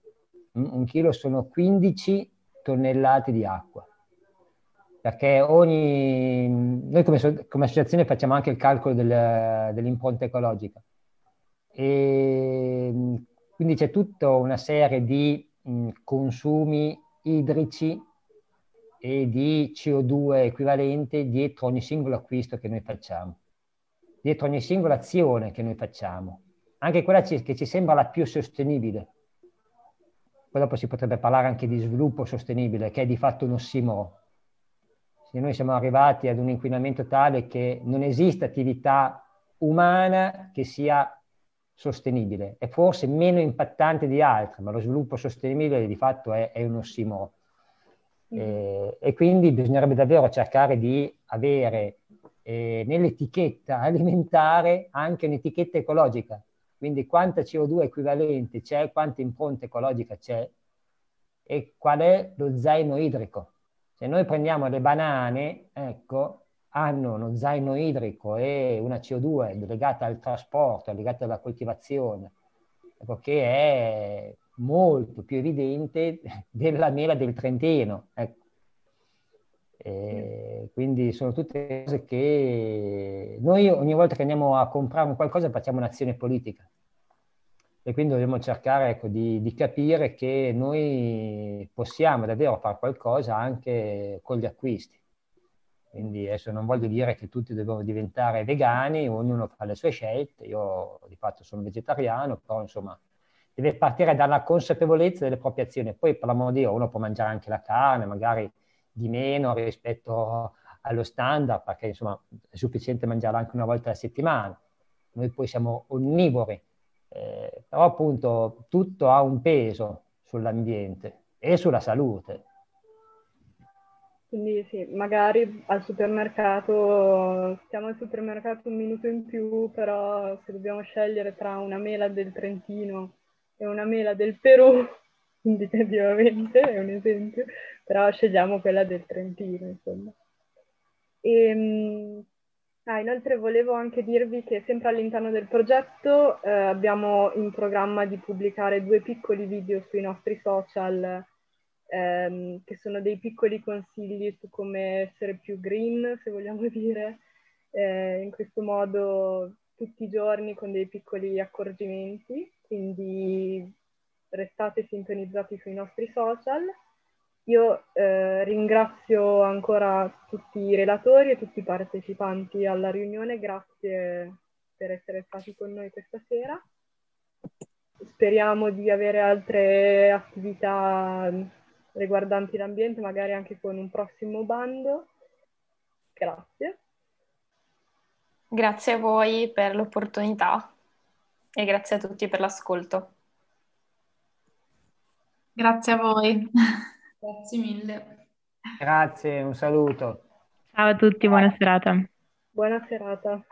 mm, un chilo sono 15 tonnellate di acqua. Perché ogni... Noi come, come associazione facciamo anche il calcolo del, dell'impronta ecologica. E mm, quindi c'è tutta una serie di mh, consumi idrici e di CO2 equivalente dietro ogni singolo acquisto che noi facciamo, dietro ogni singola azione che noi facciamo, anche quella che ci sembra la più sostenibile. Poi dopo si potrebbe parlare anche di sviluppo sostenibile, che è di fatto un ossimoro. Se noi siamo arrivati ad un inquinamento tale che non esiste attività umana che sia sostenibile. È forse meno impattante di altre, ma lo sviluppo sostenibile di fatto è, è un ossimoro. Mm. Eh, e quindi bisognerebbe davvero cercare di avere eh, nell'etichetta alimentare anche un'etichetta ecologica, quindi quanta CO2 equivalente c'è, quanta impronta ecologica c'è e qual è lo zaino idrico. Se noi prendiamo le banane, ecco, hanno uno zaino idrico e una CO2 legata al trasporto, legata alla coltivazione, ecco, che è molto più evidente [laughs] della mela del Trentino. Ecco. quindi sono tutte cose che noi ogni volta che andiamo a comprare un qualcosa facciamo un'azione politica e quindi dobbiamo cercare ecco, di, di, capire che noi possiamo davvero fare qualcosa anche con gli acquisti. Quindi adesso non voglio dire che tutti dobbiamo diventare vegani, ognuno fa le sue scelte, io di fatto sono vegetariano, però insomma deve partire dalla consapevolezza delle proprie azioni. Poi per l'amor di Dio uno può mangiare anche la carne, magari di meno rispetto allo standard, perché insomma è sufficiente mangiarla anche una volta alla settimana. Noi poi siamo onnivori, eh, però appunto tutto ha un peso sull'ambiente e sulla salute. Quindi sì, magari al supermercato, stiamo al supermercato un minuto in più, però se dobbiamo scegliere tra una mela del Trentino e una mela del Perù, [laughs] indicativamente, è un esempio, però scegliamo quella del Trentino, insomma. E, ehm, ah, inoltre volevo anche dirvi che sempre all'interno del progetto eh, abbiamo in programma di pubblicare due piccoli video sui nostri social ehm, che sono dei piccoli consigli su come essere più green, se vogliamo [laughs] dire, eh, in questo modo tutti i giorni con dei piccoli accorgimenti, quindi restate sintonizzati sui nostri social. Io eh, ringrazio ancora tutti i relatori e tutti i partecipanti alla riunione, grazie per essere stati con noi questa sera. Speriamo di avere altre attività riguardanti l'ambiente, magari anche con un prossimo bando. Grazie. Grazie a voi per l'opportunità e grazie a tutti per l'ascolto. Grazie a voi. Grazie mille. Grazie, un saluto. Ciao a tutti, buona serata. Buona serata.